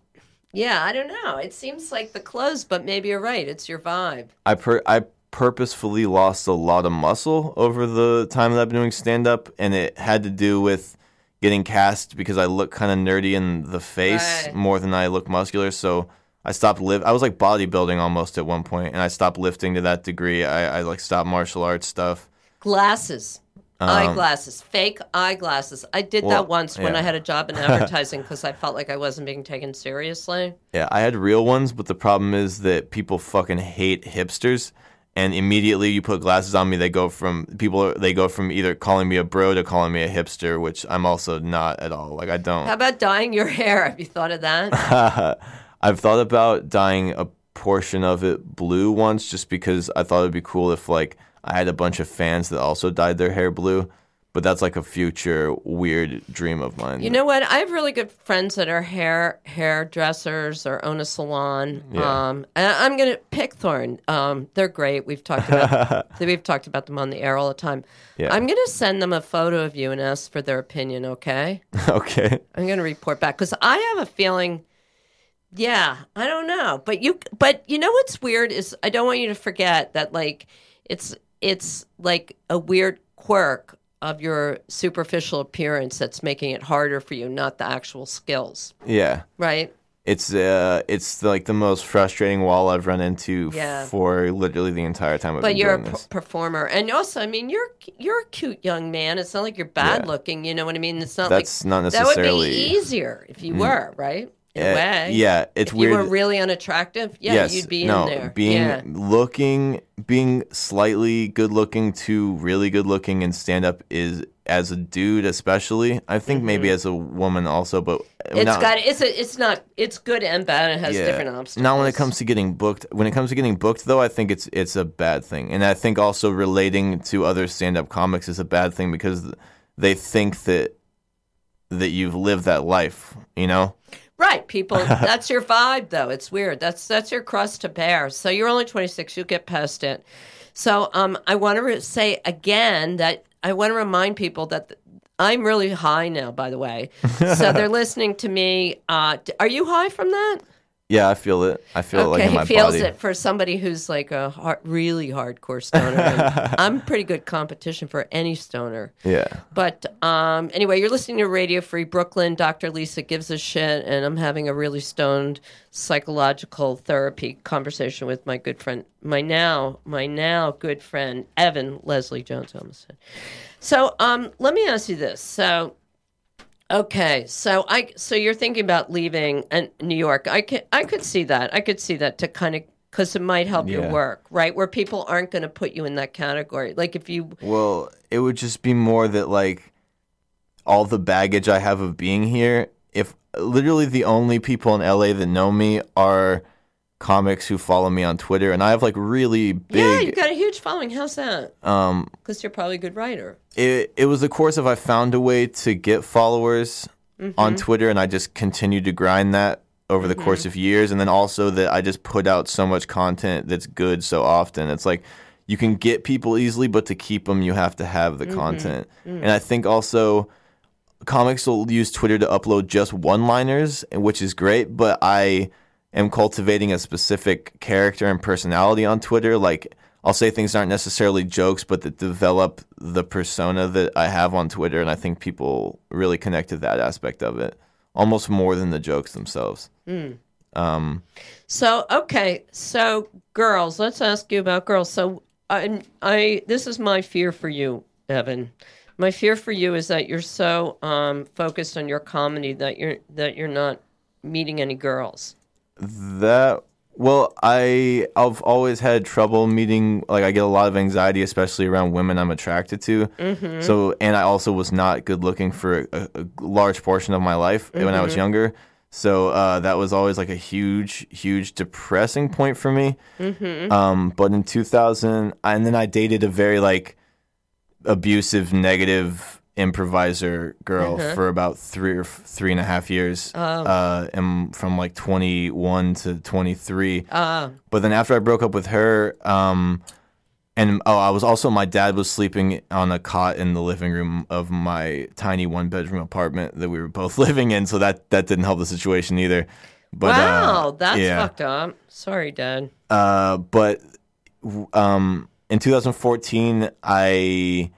yeah, I don't know. It seems like the clothes, but maybe you're right. It's your vibe. I per- I purposefully lost a lot of muscle over the time that I've been doing stand up, and it had to do with getting cast because I look kind of nerdy in the face Right. more than I look muscular. So I stopped live. I was like bodybuilding almost at one point, and I stopped lifting to that degree. I, I like stopped martial arts stuff. Glasses. eyeglasses, fake eyeglasses. I did Um, well, that once when. I had a job in advertising because I felt like I wasn't being taken seriously. Yeah, I had real ones, but the problem is that people fucking hate hipsters. And immediately you put glasses on me, they go from people they go from either calling me a bro to calling me a hipster, which I'm also not at all. Like I don't. How about dyeing your hair? Have you thought of that? I've thought about dyeing a portion of it blue once just because I thought it'd be cool if like I had a bunch of fans that also dyed their hair blue. But that's like a future weird dream of mine. You know what? I have really good friends that are hair hairdressers or own a salon. Yeah. Um, and I'm going to pick Thorn. Um, they're great. We've talked about we've talked about them on the air all the time. Yeah. I'm going to send them a photo of you and ask for their opinion. Okay? okay. I'm going to report back because I have a feeling. Yeah, I don't know, but you, but you know what's weird is I don't want you to forget that like it's it's like a weird quirk of your superficial appearance that's making it harder for you, not the actual skills, Yeah. right? It's uh, it's like the most frustrating wall I've run into Yeah. for literally the entire time I've But been you're a doing p- this. performer, and also, I mean, you're you're a cute young man. It's not like you're bad Yeah. looking. You know what I mean? It's not That's like not that would be necessarily. easier if you were right in a Uh, way. yeah, it's if weird. you were really unattractive, yeah, yes, you'd be no, in there. being yeah. looking, being slightly good looking to really good looking in stand up is as a dude, especially. I think maybe as a woman also, but Mm-hmm. It's not, got it's a, it's not it's good and bad. It has different obstacles. Not when it comes to getting booked. When it comes to getting booked, though, I think it's it's a bad thing, and I think also relating to other stand-up comics is a bad thing because they think that that you've lived that life. You know? People, that's your vibe, though. It's weird. That's that's your crust to bear. So you're only 26. You'll get past it. So um, I want to re- say again that I want to remind people that. th- I'm really high now, by the way. So they're listening to me. Uh, are you high from that? Yeah, I feel it. I feel it like okay, in my feels body. it for somebody who's like a hard, really hardcore stoner. I'm pretty good competition for any stoner. Yeah. But um, anyway, you're listening to Radio Free Brooklyn. Dr. Lisa gives a shit, and I'm having a really stoned psychological therapy conversation with my good friend, my now, my now good friend Evan Leslie Jones. Said. So, um, let me ask you this. So, okay, so I, so you're thinking about leaving and New York. I could, I could see that. I could see that to kind of. Because it might help your work, right? Where people aren't going to put you in that category. Like if you Well, it would just be more that like all the baggage I have of being here if literally the only people in LA that know me are comics who follow me on Twitter, and I have like really big. Yeah, you've got a huge following. How's that? um, Because you're probably a good writer. it it was the course of I found a way to get followers mm-hmm. on Twitter, and I just continued to grind that over the mm-hmm. course of years, and then also that I just put out so much content that's good so often. It's like you can get people easily, but to keep them, you have to have the mm-hmm. content. Mm. And I think also comics will use Twitter to upload just one-liners, which is great, but I am cultivating a specific character and personality on Twitter. Like I'll say things aren't necessarily jokes, but that develop the persona that I have on Twitter, and I think people really connect to that aspect of it almost more than the jokes themselves. Um, So okay, so girls, let's ask you about girls. So I, I, this is my fear for you, Evan. My fear for you is that you're so um, focused on your comedy that you're that you're not meeting any girls. That well, I I've always had trouble meeting. Like I get a lot of anxiety, especially around women I'm attracted to. Mm-hmm. So and I also was not good looking for a, a large portion of my life when I was Mm-hmm. younger. So uh, that was always like a huge, huge depressing point for me. Mm-hmm. Um, but in 2000, and then I dated a very like abusive, negative improviser girl Uh-huh. for about three or f- three and a half years. Oh. Uh, and from like 21 to 23. Ah, But then after I broke up with her, um, and oh, I was also my dad was sleeping on a cot in the living room of my tiny one bedroom apartment that we were both living in, so that that didn't help the situation either. But wow, uh, that's yeah. fucked up. Sorry, Dad. Uh, but um, in 2014, I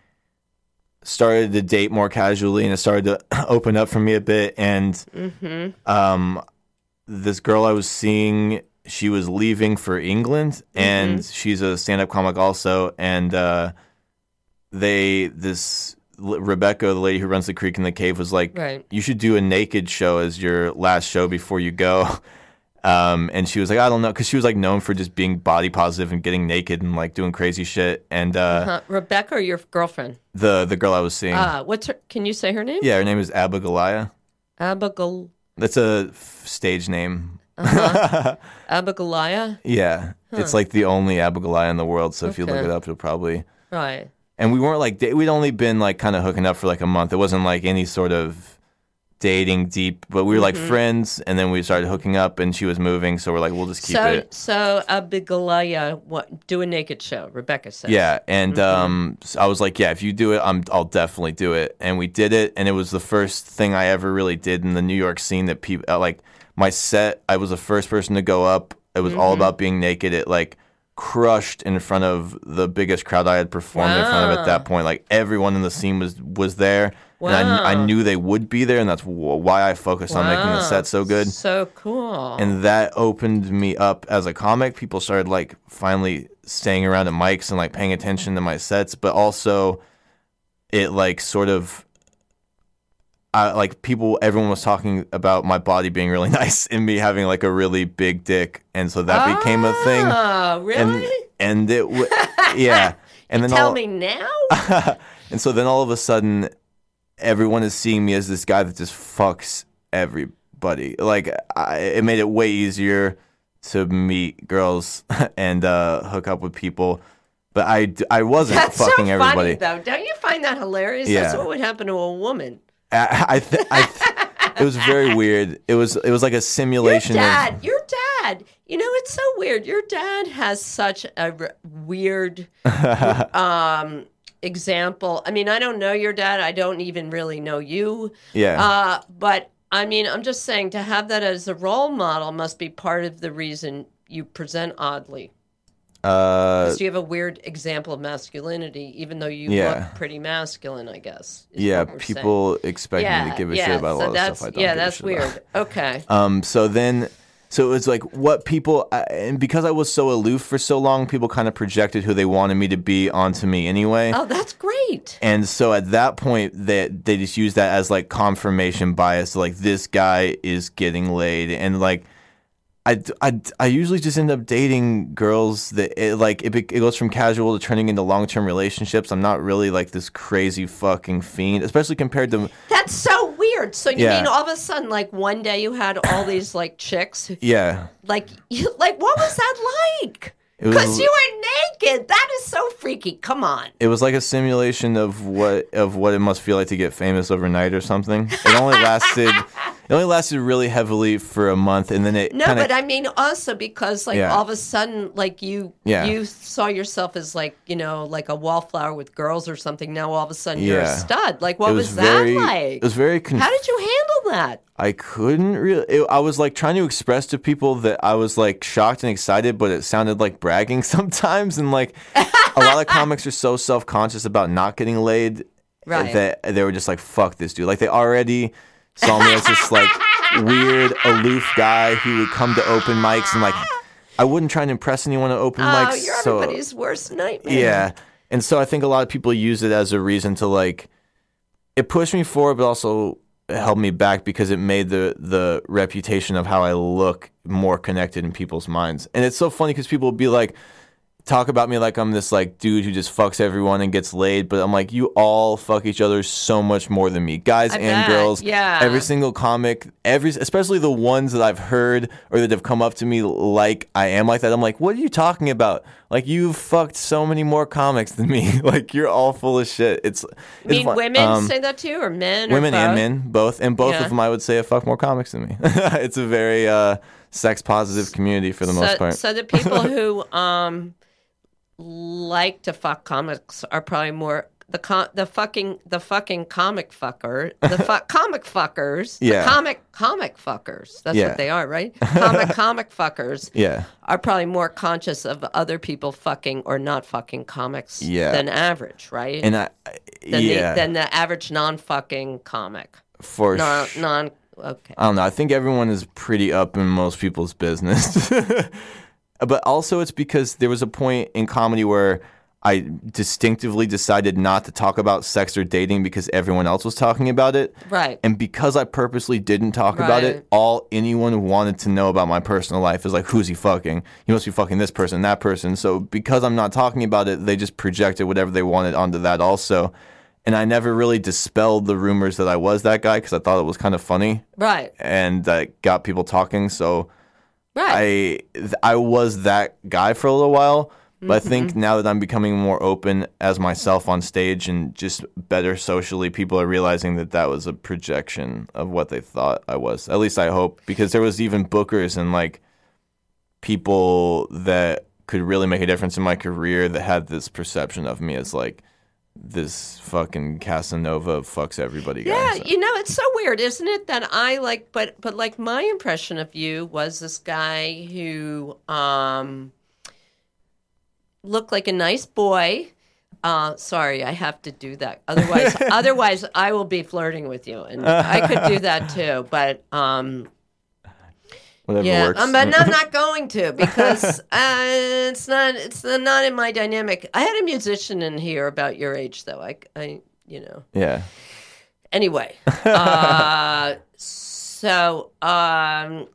started to date more casually, and it started to open up for me a bit. And Mm-hmm. um, this girl I was seeing, she was leaving for England, and she's a stand-up comic also. And uh, they, this Rebecca, the lady who runs the Creek and the Cave, was like, Right. "You should do a naked show as your last show before you go." Um, and she was like, I don't know, because she was like known for just being body positive and getting naked and like doing crazy shit. And uh, Huh, Rebecca or your girlfriend? the the girl I was seeing, Ah, what's her? Can you say her name? yeah, her name is Abigalia. Abigail. That's a f- stage name. Abigalia. Yeah, it's like the only Abigalia in the world. So if you look it up, you'll probably. Right. And we weren't like we'd only been like kind of hooking up for like a month. It wasn't like any sort of dating deep, but we were like Mm-hmm. friends. And then we started hooking up, and she was moving, so we're like, we'll just keep so, it. so Abigalia, what? Do a naked show. Rebecca said. Yeah, and Mm-hmm. um, so I was like, yeah, if you do it, I'm, I'll definitely do it. And we did it, and it was the first thing I ever really did in the New York scene that people like. My set, I was the first person to go up. It was Mm-hmm. all about being naked. It like crushed in front of the biggest crowd I had performed in front of at that point. Like everyone in the scene was was there, and I, I knew they would be there, and that's why I focused on making the set so good So cool. and that opened me up as a comic. People started like finally staying around at mics and like paying attention to my sets, but also it like sort of I, like people everyone was talking about my body being really nice and me having like a really big dick and so that became a thing Ah, and really? and it w- yeah and then Tell all, me now. and so then all of a sudden, everyone is seeing me as this guy that just fucks everybody. Like, I, it made it way easier to meet girls and uh, hook up with people. But I, I wasn't That's so fucking funny, everybody. though. Don't you find that hilarious? Yeah. That's what would happen to a woman. I, I, th- I th- it was very weird. It was, it was like a simulation. Your dad, of. your dad. You know, it's so weird. Your dad has such a r- weird um, example. I mean, I don't know your dad. I don't even really know you. Yeah. Uh, but I mean, I'm just saying to have that as a role model must be part of the reason you present oddly. Uh, Because you have a weird example of masculinity, even though you Yeah. look pretty masculine, I guess. yeah. we're saying. People expect me to give a yeah, shit about a so lot of stuff I don't Yeah, a that's shit about. weird. Okay. Um, so then, so it was like what people, I- and because I was so aloof for so long, people kind of projected who they wanted me to be onto me anyway. Oh, that's great. And so at that point, they they just used that as like confirmation bias. Like this guy is getting laid, and like. I, I, I usually just end up dating girls that it, like it, it goes from casual to turning into long term relationships. I'm not really like this crazy fucking fiend, especially compared to That's so weird. So you Yeah. mean all of a sudden, like one day you had all these like chicks, Yeah. like, you, like what was that like? Because you were naked. That is so freaky. Come on. It was like a simulation of what of what it must feel like to get famous overnight or something. It only lasted it only lasted really heavily for a month and then it No, kinda, but I mean also because like Yeah. all of a sudden, like you Yeah. you saw yourself as like you know like a wallflower with girls or something. Now all of a sudden you're a stud. Like what it was, was, that like? it was very conf- How did you handle that? I couldn't really. It, I was like trying to express to people that I was like shocked and excited, but it sounded like bragging sometimes. And like a lot of comics are so self conscious about not getting laid Right. that they were just like, "Fuck this dude!" Like they already saw me as this like weird, aloof guy who would come to open mics and like I wouldn't try and impress anyone at open Oh, mics. you're so everybody's worst nightmare. yeah. And so I think a lot of people use it as a reason to like it pushed me forward but also held me back because it made the the reputation of how I look more connected in people's minds. And it's so funny because people will be like talk about me like I'm this like dude who just fucks everyone and gets laid, but I'm like you all fuck each other so much more than me, guys I and bet, girls. yeah. every single comic, every especially the ones that I've heard or that have come up to me like I am like that. I'm like, what are you talking about? Like you've fucked so many more comics than me. like you're all full of shit. It's, I it's mean, fun- women um, say that too, or men? or women and men, both, and both Yeah. of them I would say have fucked more comics than me. it's a very uh, sex positive community for the most part. so the people who um like to fuck comics are probably more the com- the fucking the fucking comic fucker the fu- comic fuckers Yeah. the comic comic fuckers that's Yeah. what they are right comic comic fuckers yeah. are probably more conscious of other people fucking or not fucking comics Yeah. than average right And I, than, yeah, the, than the average non fucking comic for non non okay I don't know. I think everyone is pretty up in most people's business. but also, it's because there was a point in comedy where I distinctively decided not to talk about sex or dating because everyone else was talking about it. right And because I purposely didn't talk about it, all anyone wanted to know about my personal life is like, who's he fucking? He must be fucking this person, that person. So because I'm not talking about it, they just projected whatever they wanted onto that also. And I never really dispelled the rumors that I was that guy because I thought it was kind of funny right and that got people talking. So right I I was that guy for a little while, but I think Mm-hmm. now that I'm becoming more open as myself on stage and just better socially, people are realizing that that was a projection of what they thought I was. At least I hope, because there was even bookers and like people that could really make a difference in my career that had this perception of me as like this fucking Casanova fucks everybody guy. Yeah, So- you know, it's so weird, isn't it? That I like, but but like my impression of you was this guy who um looked like a nice boy. Uh, sorry, I have to do that. Otherwise, otherwise, I will be flirting with you, and I could do that too. But um, Whatever yeah, works. um, but I'm not going to because uh, it's not it's not in my dynamic. I had a musician in here about your age, though. I, I you know. yeah. Anyway, uh, so um,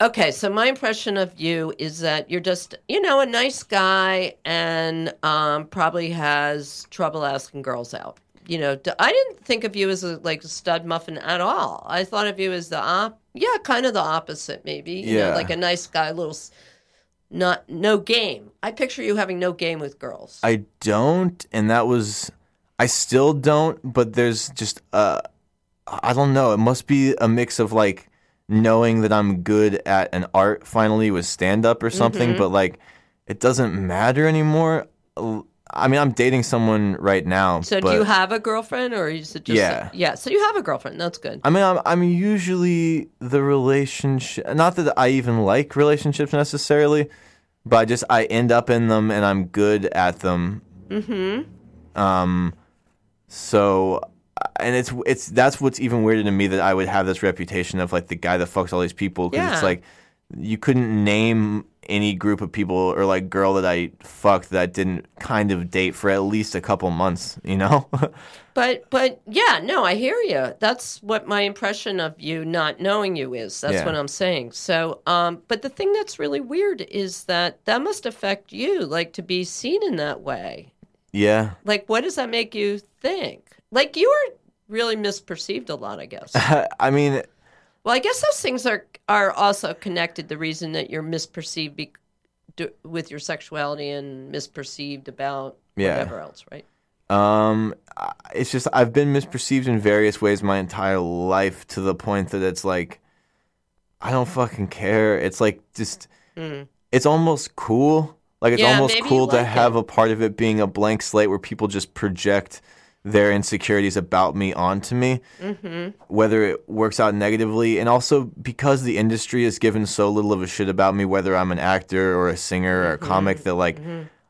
okay. So my impression of you is that you're just, you know, a nice guy and um, probably has trouble asking girls out. You know, I didn't think of you as a like a stud muffin at all. I thought of you as the op, yeah, kind of the opposite, maybe. You know, Yeah. like a nice guy, a little. Not no game. I picture you having no game with girls. I don't, and that was I still don't, but there's just uh I don't know, it must be a mix of like knowing that I'm good at an art finally with stand up or something, Mm-hmm. but like it doesn't matter anymore. I mean, I'm dating someone right now. so do you have a girlfriend, or is it just Yeah. yeah? So you have a girlfriend. That's good. I mean, I'm, I'm usually the relationship. Not that I even like relationships necessarily, but I just I end up in them and I'm good at them. Mm-hmm. Um, so and it's it's that's what's even weirder to me that I would have this reputation of like the guy that fucks all these people because it's like you couldn't name any group of people or like girl that I fucked that I didn't kind of date for at least a couple months, you know? But but yeah, no, I hear you. That's what my impression of you not knowing you is. That's Yeah. what I'm saying. So, um, but the thing that's really weird is that that must affect you, like to be seen in that way. yeah. Like, what does that make you think? Like you were really misperceived a lot. I guess. I mean, Well, I guess those things are are also connected. The reason that you're misperceived be, do, with your sexuality and misperceived about Yeah. whatever else, right? Um, it's just I've been misperceived in various ways my entire life to the point that it's like I don't fucking care. It's like just it's almost cool. Like it's. Yeah, almost cool you to like have a part of it being a blank slate where people just project their insecurities about me onto me, mm-hmm. whether it works out negatively, and also because the industry has given so little of a shit about me, whether I'm an actor or a singer or a Mm-hmm. comic, that like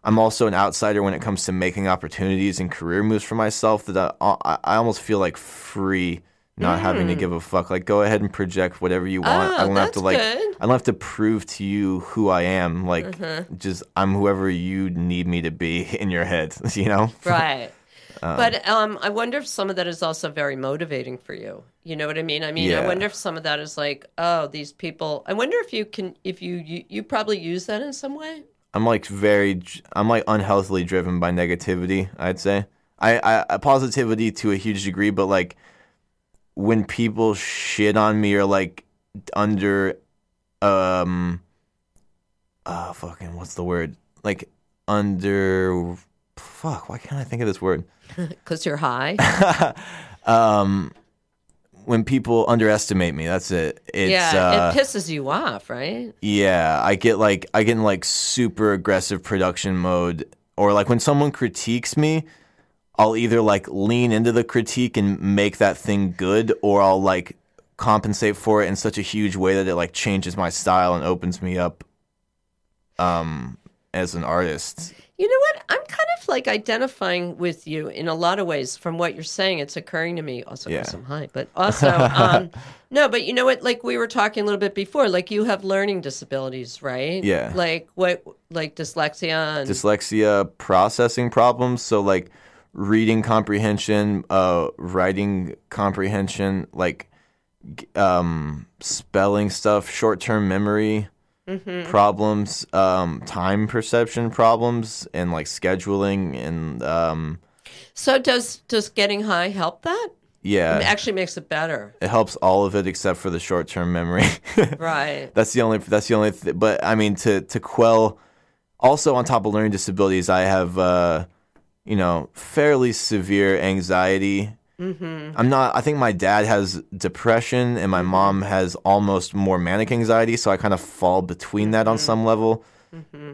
I'm also an outsider when it comes to making opportunities and career moves for myself. That I, I, I almost feel like free, not having to give a fuck. Like, go ahead and project whatever you want. Mm. Oh, I don't have to like. good. I don't have to prove to you who I am. Like, Mm-hmm. just I'm whoever you need me to be in your head. You know? Right. But um, I wonder if some of that is also very motivating for you. You know what I mean? I mean, I wonder if some of that is like, oh, these people. I wonder if you can, if you you, you probably use that in some way. I'm like very, I'm like unhealthily driven by negativity. I'd say I, I, I positivity to a huge degree, but like when people shit on me or like under, um, uh, fucking what's the word? Like under, fuck. Why can't I think of this word? Because you're high. Um, when people underestimate me, that's it. It's, yeah, uh, it pisses you off, right? Yeah, I get like I get in like super aggressive production mode or like when someone critiques me, I'll either like lean into the critique and make that thing good or I'll like compensate for it in such a huge way that it like changes my style and opens me up um as an artist. You know what? I'm kind of like identifying with you in a lot of ways from what you're saying. It's occurring to me also because Yeah. I'm high, but also, um, no, but you know what? Like we were talking a little bit before, like you have learning disabilities, right? Yeah. Like what, like dyslexia and dyslexia processing problems so like reading comprehension uh writing comprehension like um spelling stuff short-term memory problems um time perception problems and like scheduling and um so does does getting high help that? Yeah, it actually makes it better, it helps all of it except for the short-term memory right? That's the only. That's the only. Th- but I mean, to to quell. Also, on top of learning disabilities, I have, uh, you know, fairly severe anxiety. Mm-hmm. I'm not. I think my dad has depression, and my mom has almost more manic anxiety. So I kind of fall between that on some level.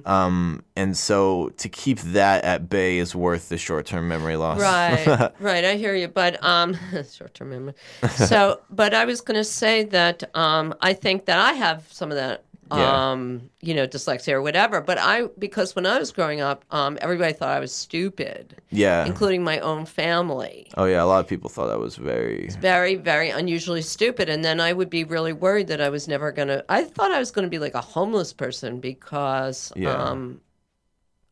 Um, and so to keep that at bay is worth the short term memory loss. Right, right. I hear you, but um, short term memory. So, but I was going to say that um, I think that I have some of that, Yeah. um, you know, dyslexia or whatever. But I, because when I was growing up, um, everybody thought I was stupid, Yeah. including my own family. Oh yeah. A lot of people thought I was very. Very, very unusually stupid. And then I would be really worried that I was never going to, I thought I was going to be like a homeless person because Yeah. um,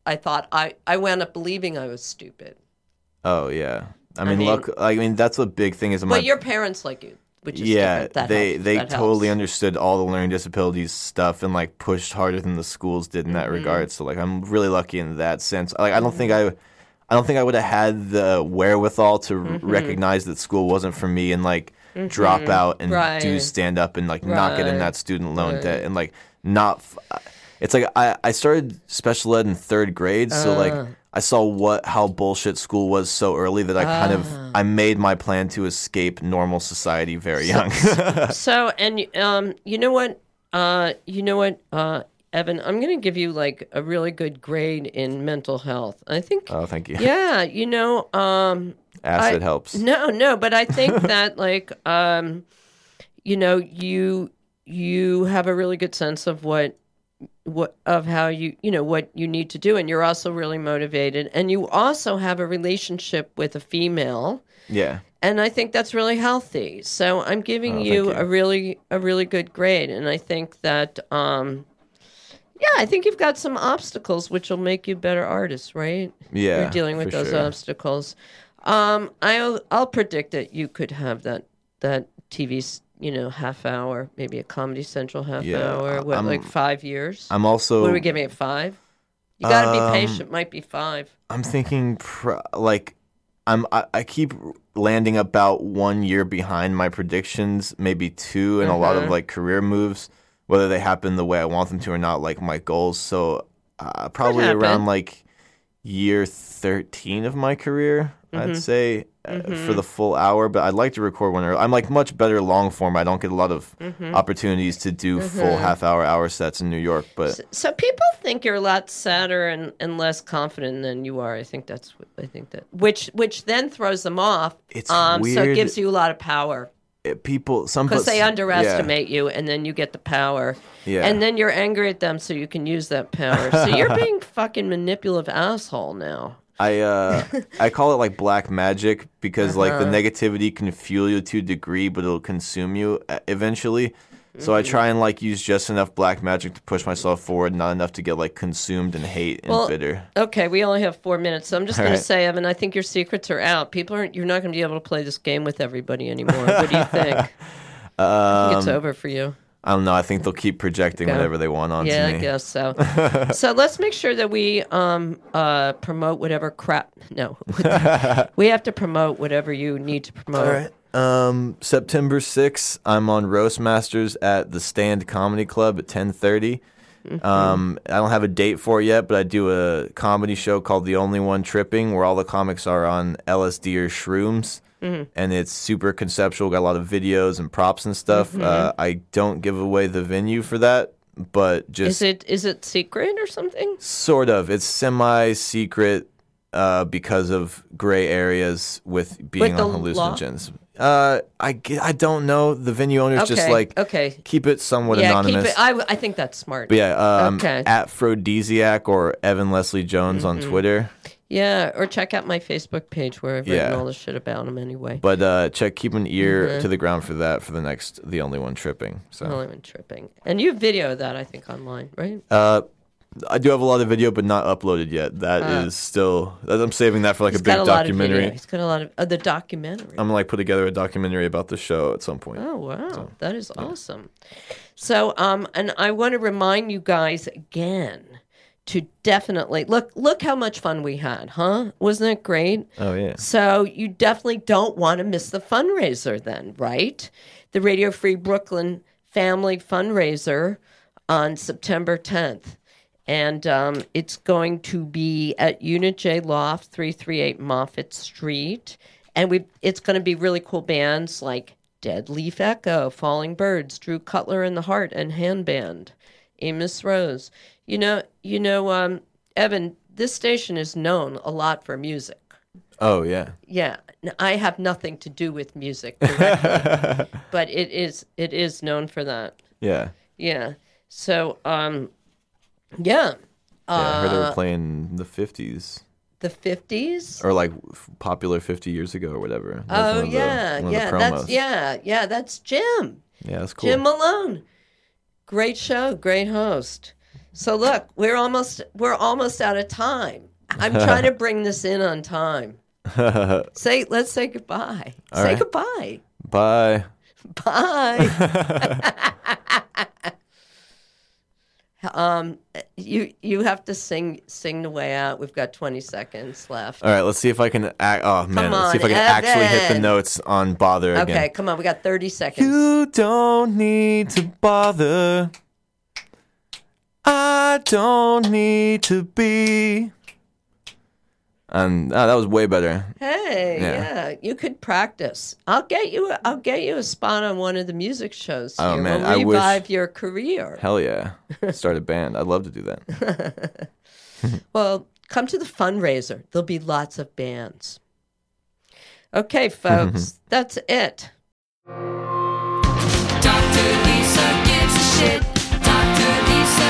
I thought I, I wound up believing I was stupid. Oh yeah. I mean, mean- look. I mean, that's a big thing. Is my But your parents like you, which is yeah. They helps. they That totally helps. understood all the learning disabilities stuff and like pushed harder than the schools did in that Mm-hmm. regard. So like I'm really lucky in that sense. Like I don't think I I don't think I would have had the wherewithal to Mm-hmm. recognize that school wasn't for me and like drop out and do stand up and like not get in that student loan debt and like not f- it's like I, I started special ed in third grade so Uh. like I saw what how bullshit school was so early that I kind of Ah. I made my plan to escape normal society very young. So, and um, you know what? Uh, you know what, uh, Evan? I'm going to give you like a really good grade in mental health. I think. oh, thank you. yeah, you know, um, Acid I- helps. No, no, but I think that like um you know, you you have a really good sense of what what of how you you know what you need to do and you're also really motivated and you also have a relationship with a female Yeah. and I think that's really healthy. So I'm giving Oh, you, you. a really a really good grade and I think that um yeah, I think you've got some obstacles which will make you better artists, right? Yeah. You're dealing with those sure. obstacles. Um, I'll I'll predict that you could have that that TV, you know, half hour, maybe a Comedy Central half Yeah, hour. What, I'm- like five years? I'm also what are we giving it? Five? You got to Um, be patient. Might be five. I'm thinking pr- like I'm I, I keep landing about one year behind my predictions, maybe two, in a lot Uh-huh. of like career moves, whether they happen the way I want them to or not, like my goals. So uh, probably around like year thirteen of my career, Mm-hmm. I'd say. Uh, for the full hour, but I'd like to record one. early. I'm like much better long form. I don't get a lot of Mm-hmm. opportunities to do full half hour hour sets in New York. But So people think you're a lot sadder and, and less confident than you are. I think that's I think that which which then throws them off. It's um, So it gives you a lot of power it, people, some because they yeah. underestimate you, and then you get the power. Yeah. And then you're angry at them, so you can use that power. So you're being fucking manipulative asshole now. I uh I call it like black magic because like Uh-huh. the negativity can fuel you to a degree, but it'll consume you uh, eventually. So. I try and like use just enough black magic to push myself forward, not enough to get like consumed in hate and Well, bitter. Okay, we only have four minutes, so I'm just All going to right. say, Evan, I think your secrets are out. People aren't. You're not going to be able to play this game with everybody anymore. What do you think? I think it's Um, over for you. I don't know. I think they'll keep projecting Okay. whatever they want onto Yeah, me. I guess so. so let's make sure that we um, uh, promote whatever crap. No, we have to promote whatever you need to promote. All right. Um, September 6th, I'm on Roastmasters at the Stand Comedy Club at 10:30. Mm-hmm. Um, I don't have a date for it yet, but I do a comedy show called The Only One Tripping, where all the comics are on LSD or shrooms, Mm-hmm. and it's super conceptual. Got a lot of videos and props and stuff. Mm-hmm. Uh, I don't give away the venue for that, but just Is it is it secret or something? Sort of. It's semi secret uh, because of gray areas with being on law? hallucinogens. Uh, I, I don't know. The venue owner's Okay. just like okay. keep it somewhat Yeah, anonymous. keep it. I, I think that's smart. but yeah, um, Okay. or Evan Leslie Jones on Mm-hmm. Twitter. Yeah, or check out my Facebook page where I've written Yeah. all this shit about him anyway. But uh, check, keep an ear Mm-hmm. to the ground for that for the next, the only one tripping. So Well, I'm tripping. And you video that I think online, right? uh, I do have a lot of video, but not uploaded yet. That is still. I'm saving that for like He's a big got a lot of documentary. He's got a lot of uh, the documentary. I'm gonna like put together a documentary about the show at some point. Oh wow, that is awesome. So, um, and I want to remind you guys again to definitely look. Look how much fun we had, huh? Wasn't it great? Oh yeah. So you definitely don't want to miss the fundraiser then, right? The Radio Free Brooklyn Family Fundraiser on September 10th. And um, it's going to be at Unit J Loft, 338 Moffat Street. And we it's going to be really cool bands like Dead Leaf Echo, Falling Birds, Drew Cutler and the Heart, and Handband, Amos Rose. You know, you know, um, Evan, this station is known a lot for music. Oh yeah. Yeah, I have nothing to do with music, directly, but it is it is known for that. Yeah. Yeah. So, um, yeah, Yeah, I heard they Uh, were playing the 50s the fifties. or like popular 50 years ago or whatever. That was Oh one of the- yeah, the yeah. That's yeah, yeah. That's Jim. Yeah, that's cool. Jim Malone. Great show, great host. So look, we're almost we're almost out of time. I'm trying to bring this in on time. Say let's say goodbye. All say right. goodbye. Bye. Bye. Um, you you have to sing sing the way out. We've got 20 seconds left. All right, let's see if I can. Act, oh man, let's see if I can actually hit the notes on bother again. Okay, come on. We got 30 seconds. You don't need to bother. I don't need to be. And ah, that was way better. Hey, Yeah. yeah. you could practice. I'll get you. A, I'll get you a spot on one of the music shows. Oh, here. man, we'll I wish- revive your career. Hell yeah. Start a band. I'd love to do that. Well, come to the fundraiser. There'll be lots of bands. Okay, folks, that's it. Dr. Lisa gives a shit. Dr. Lisa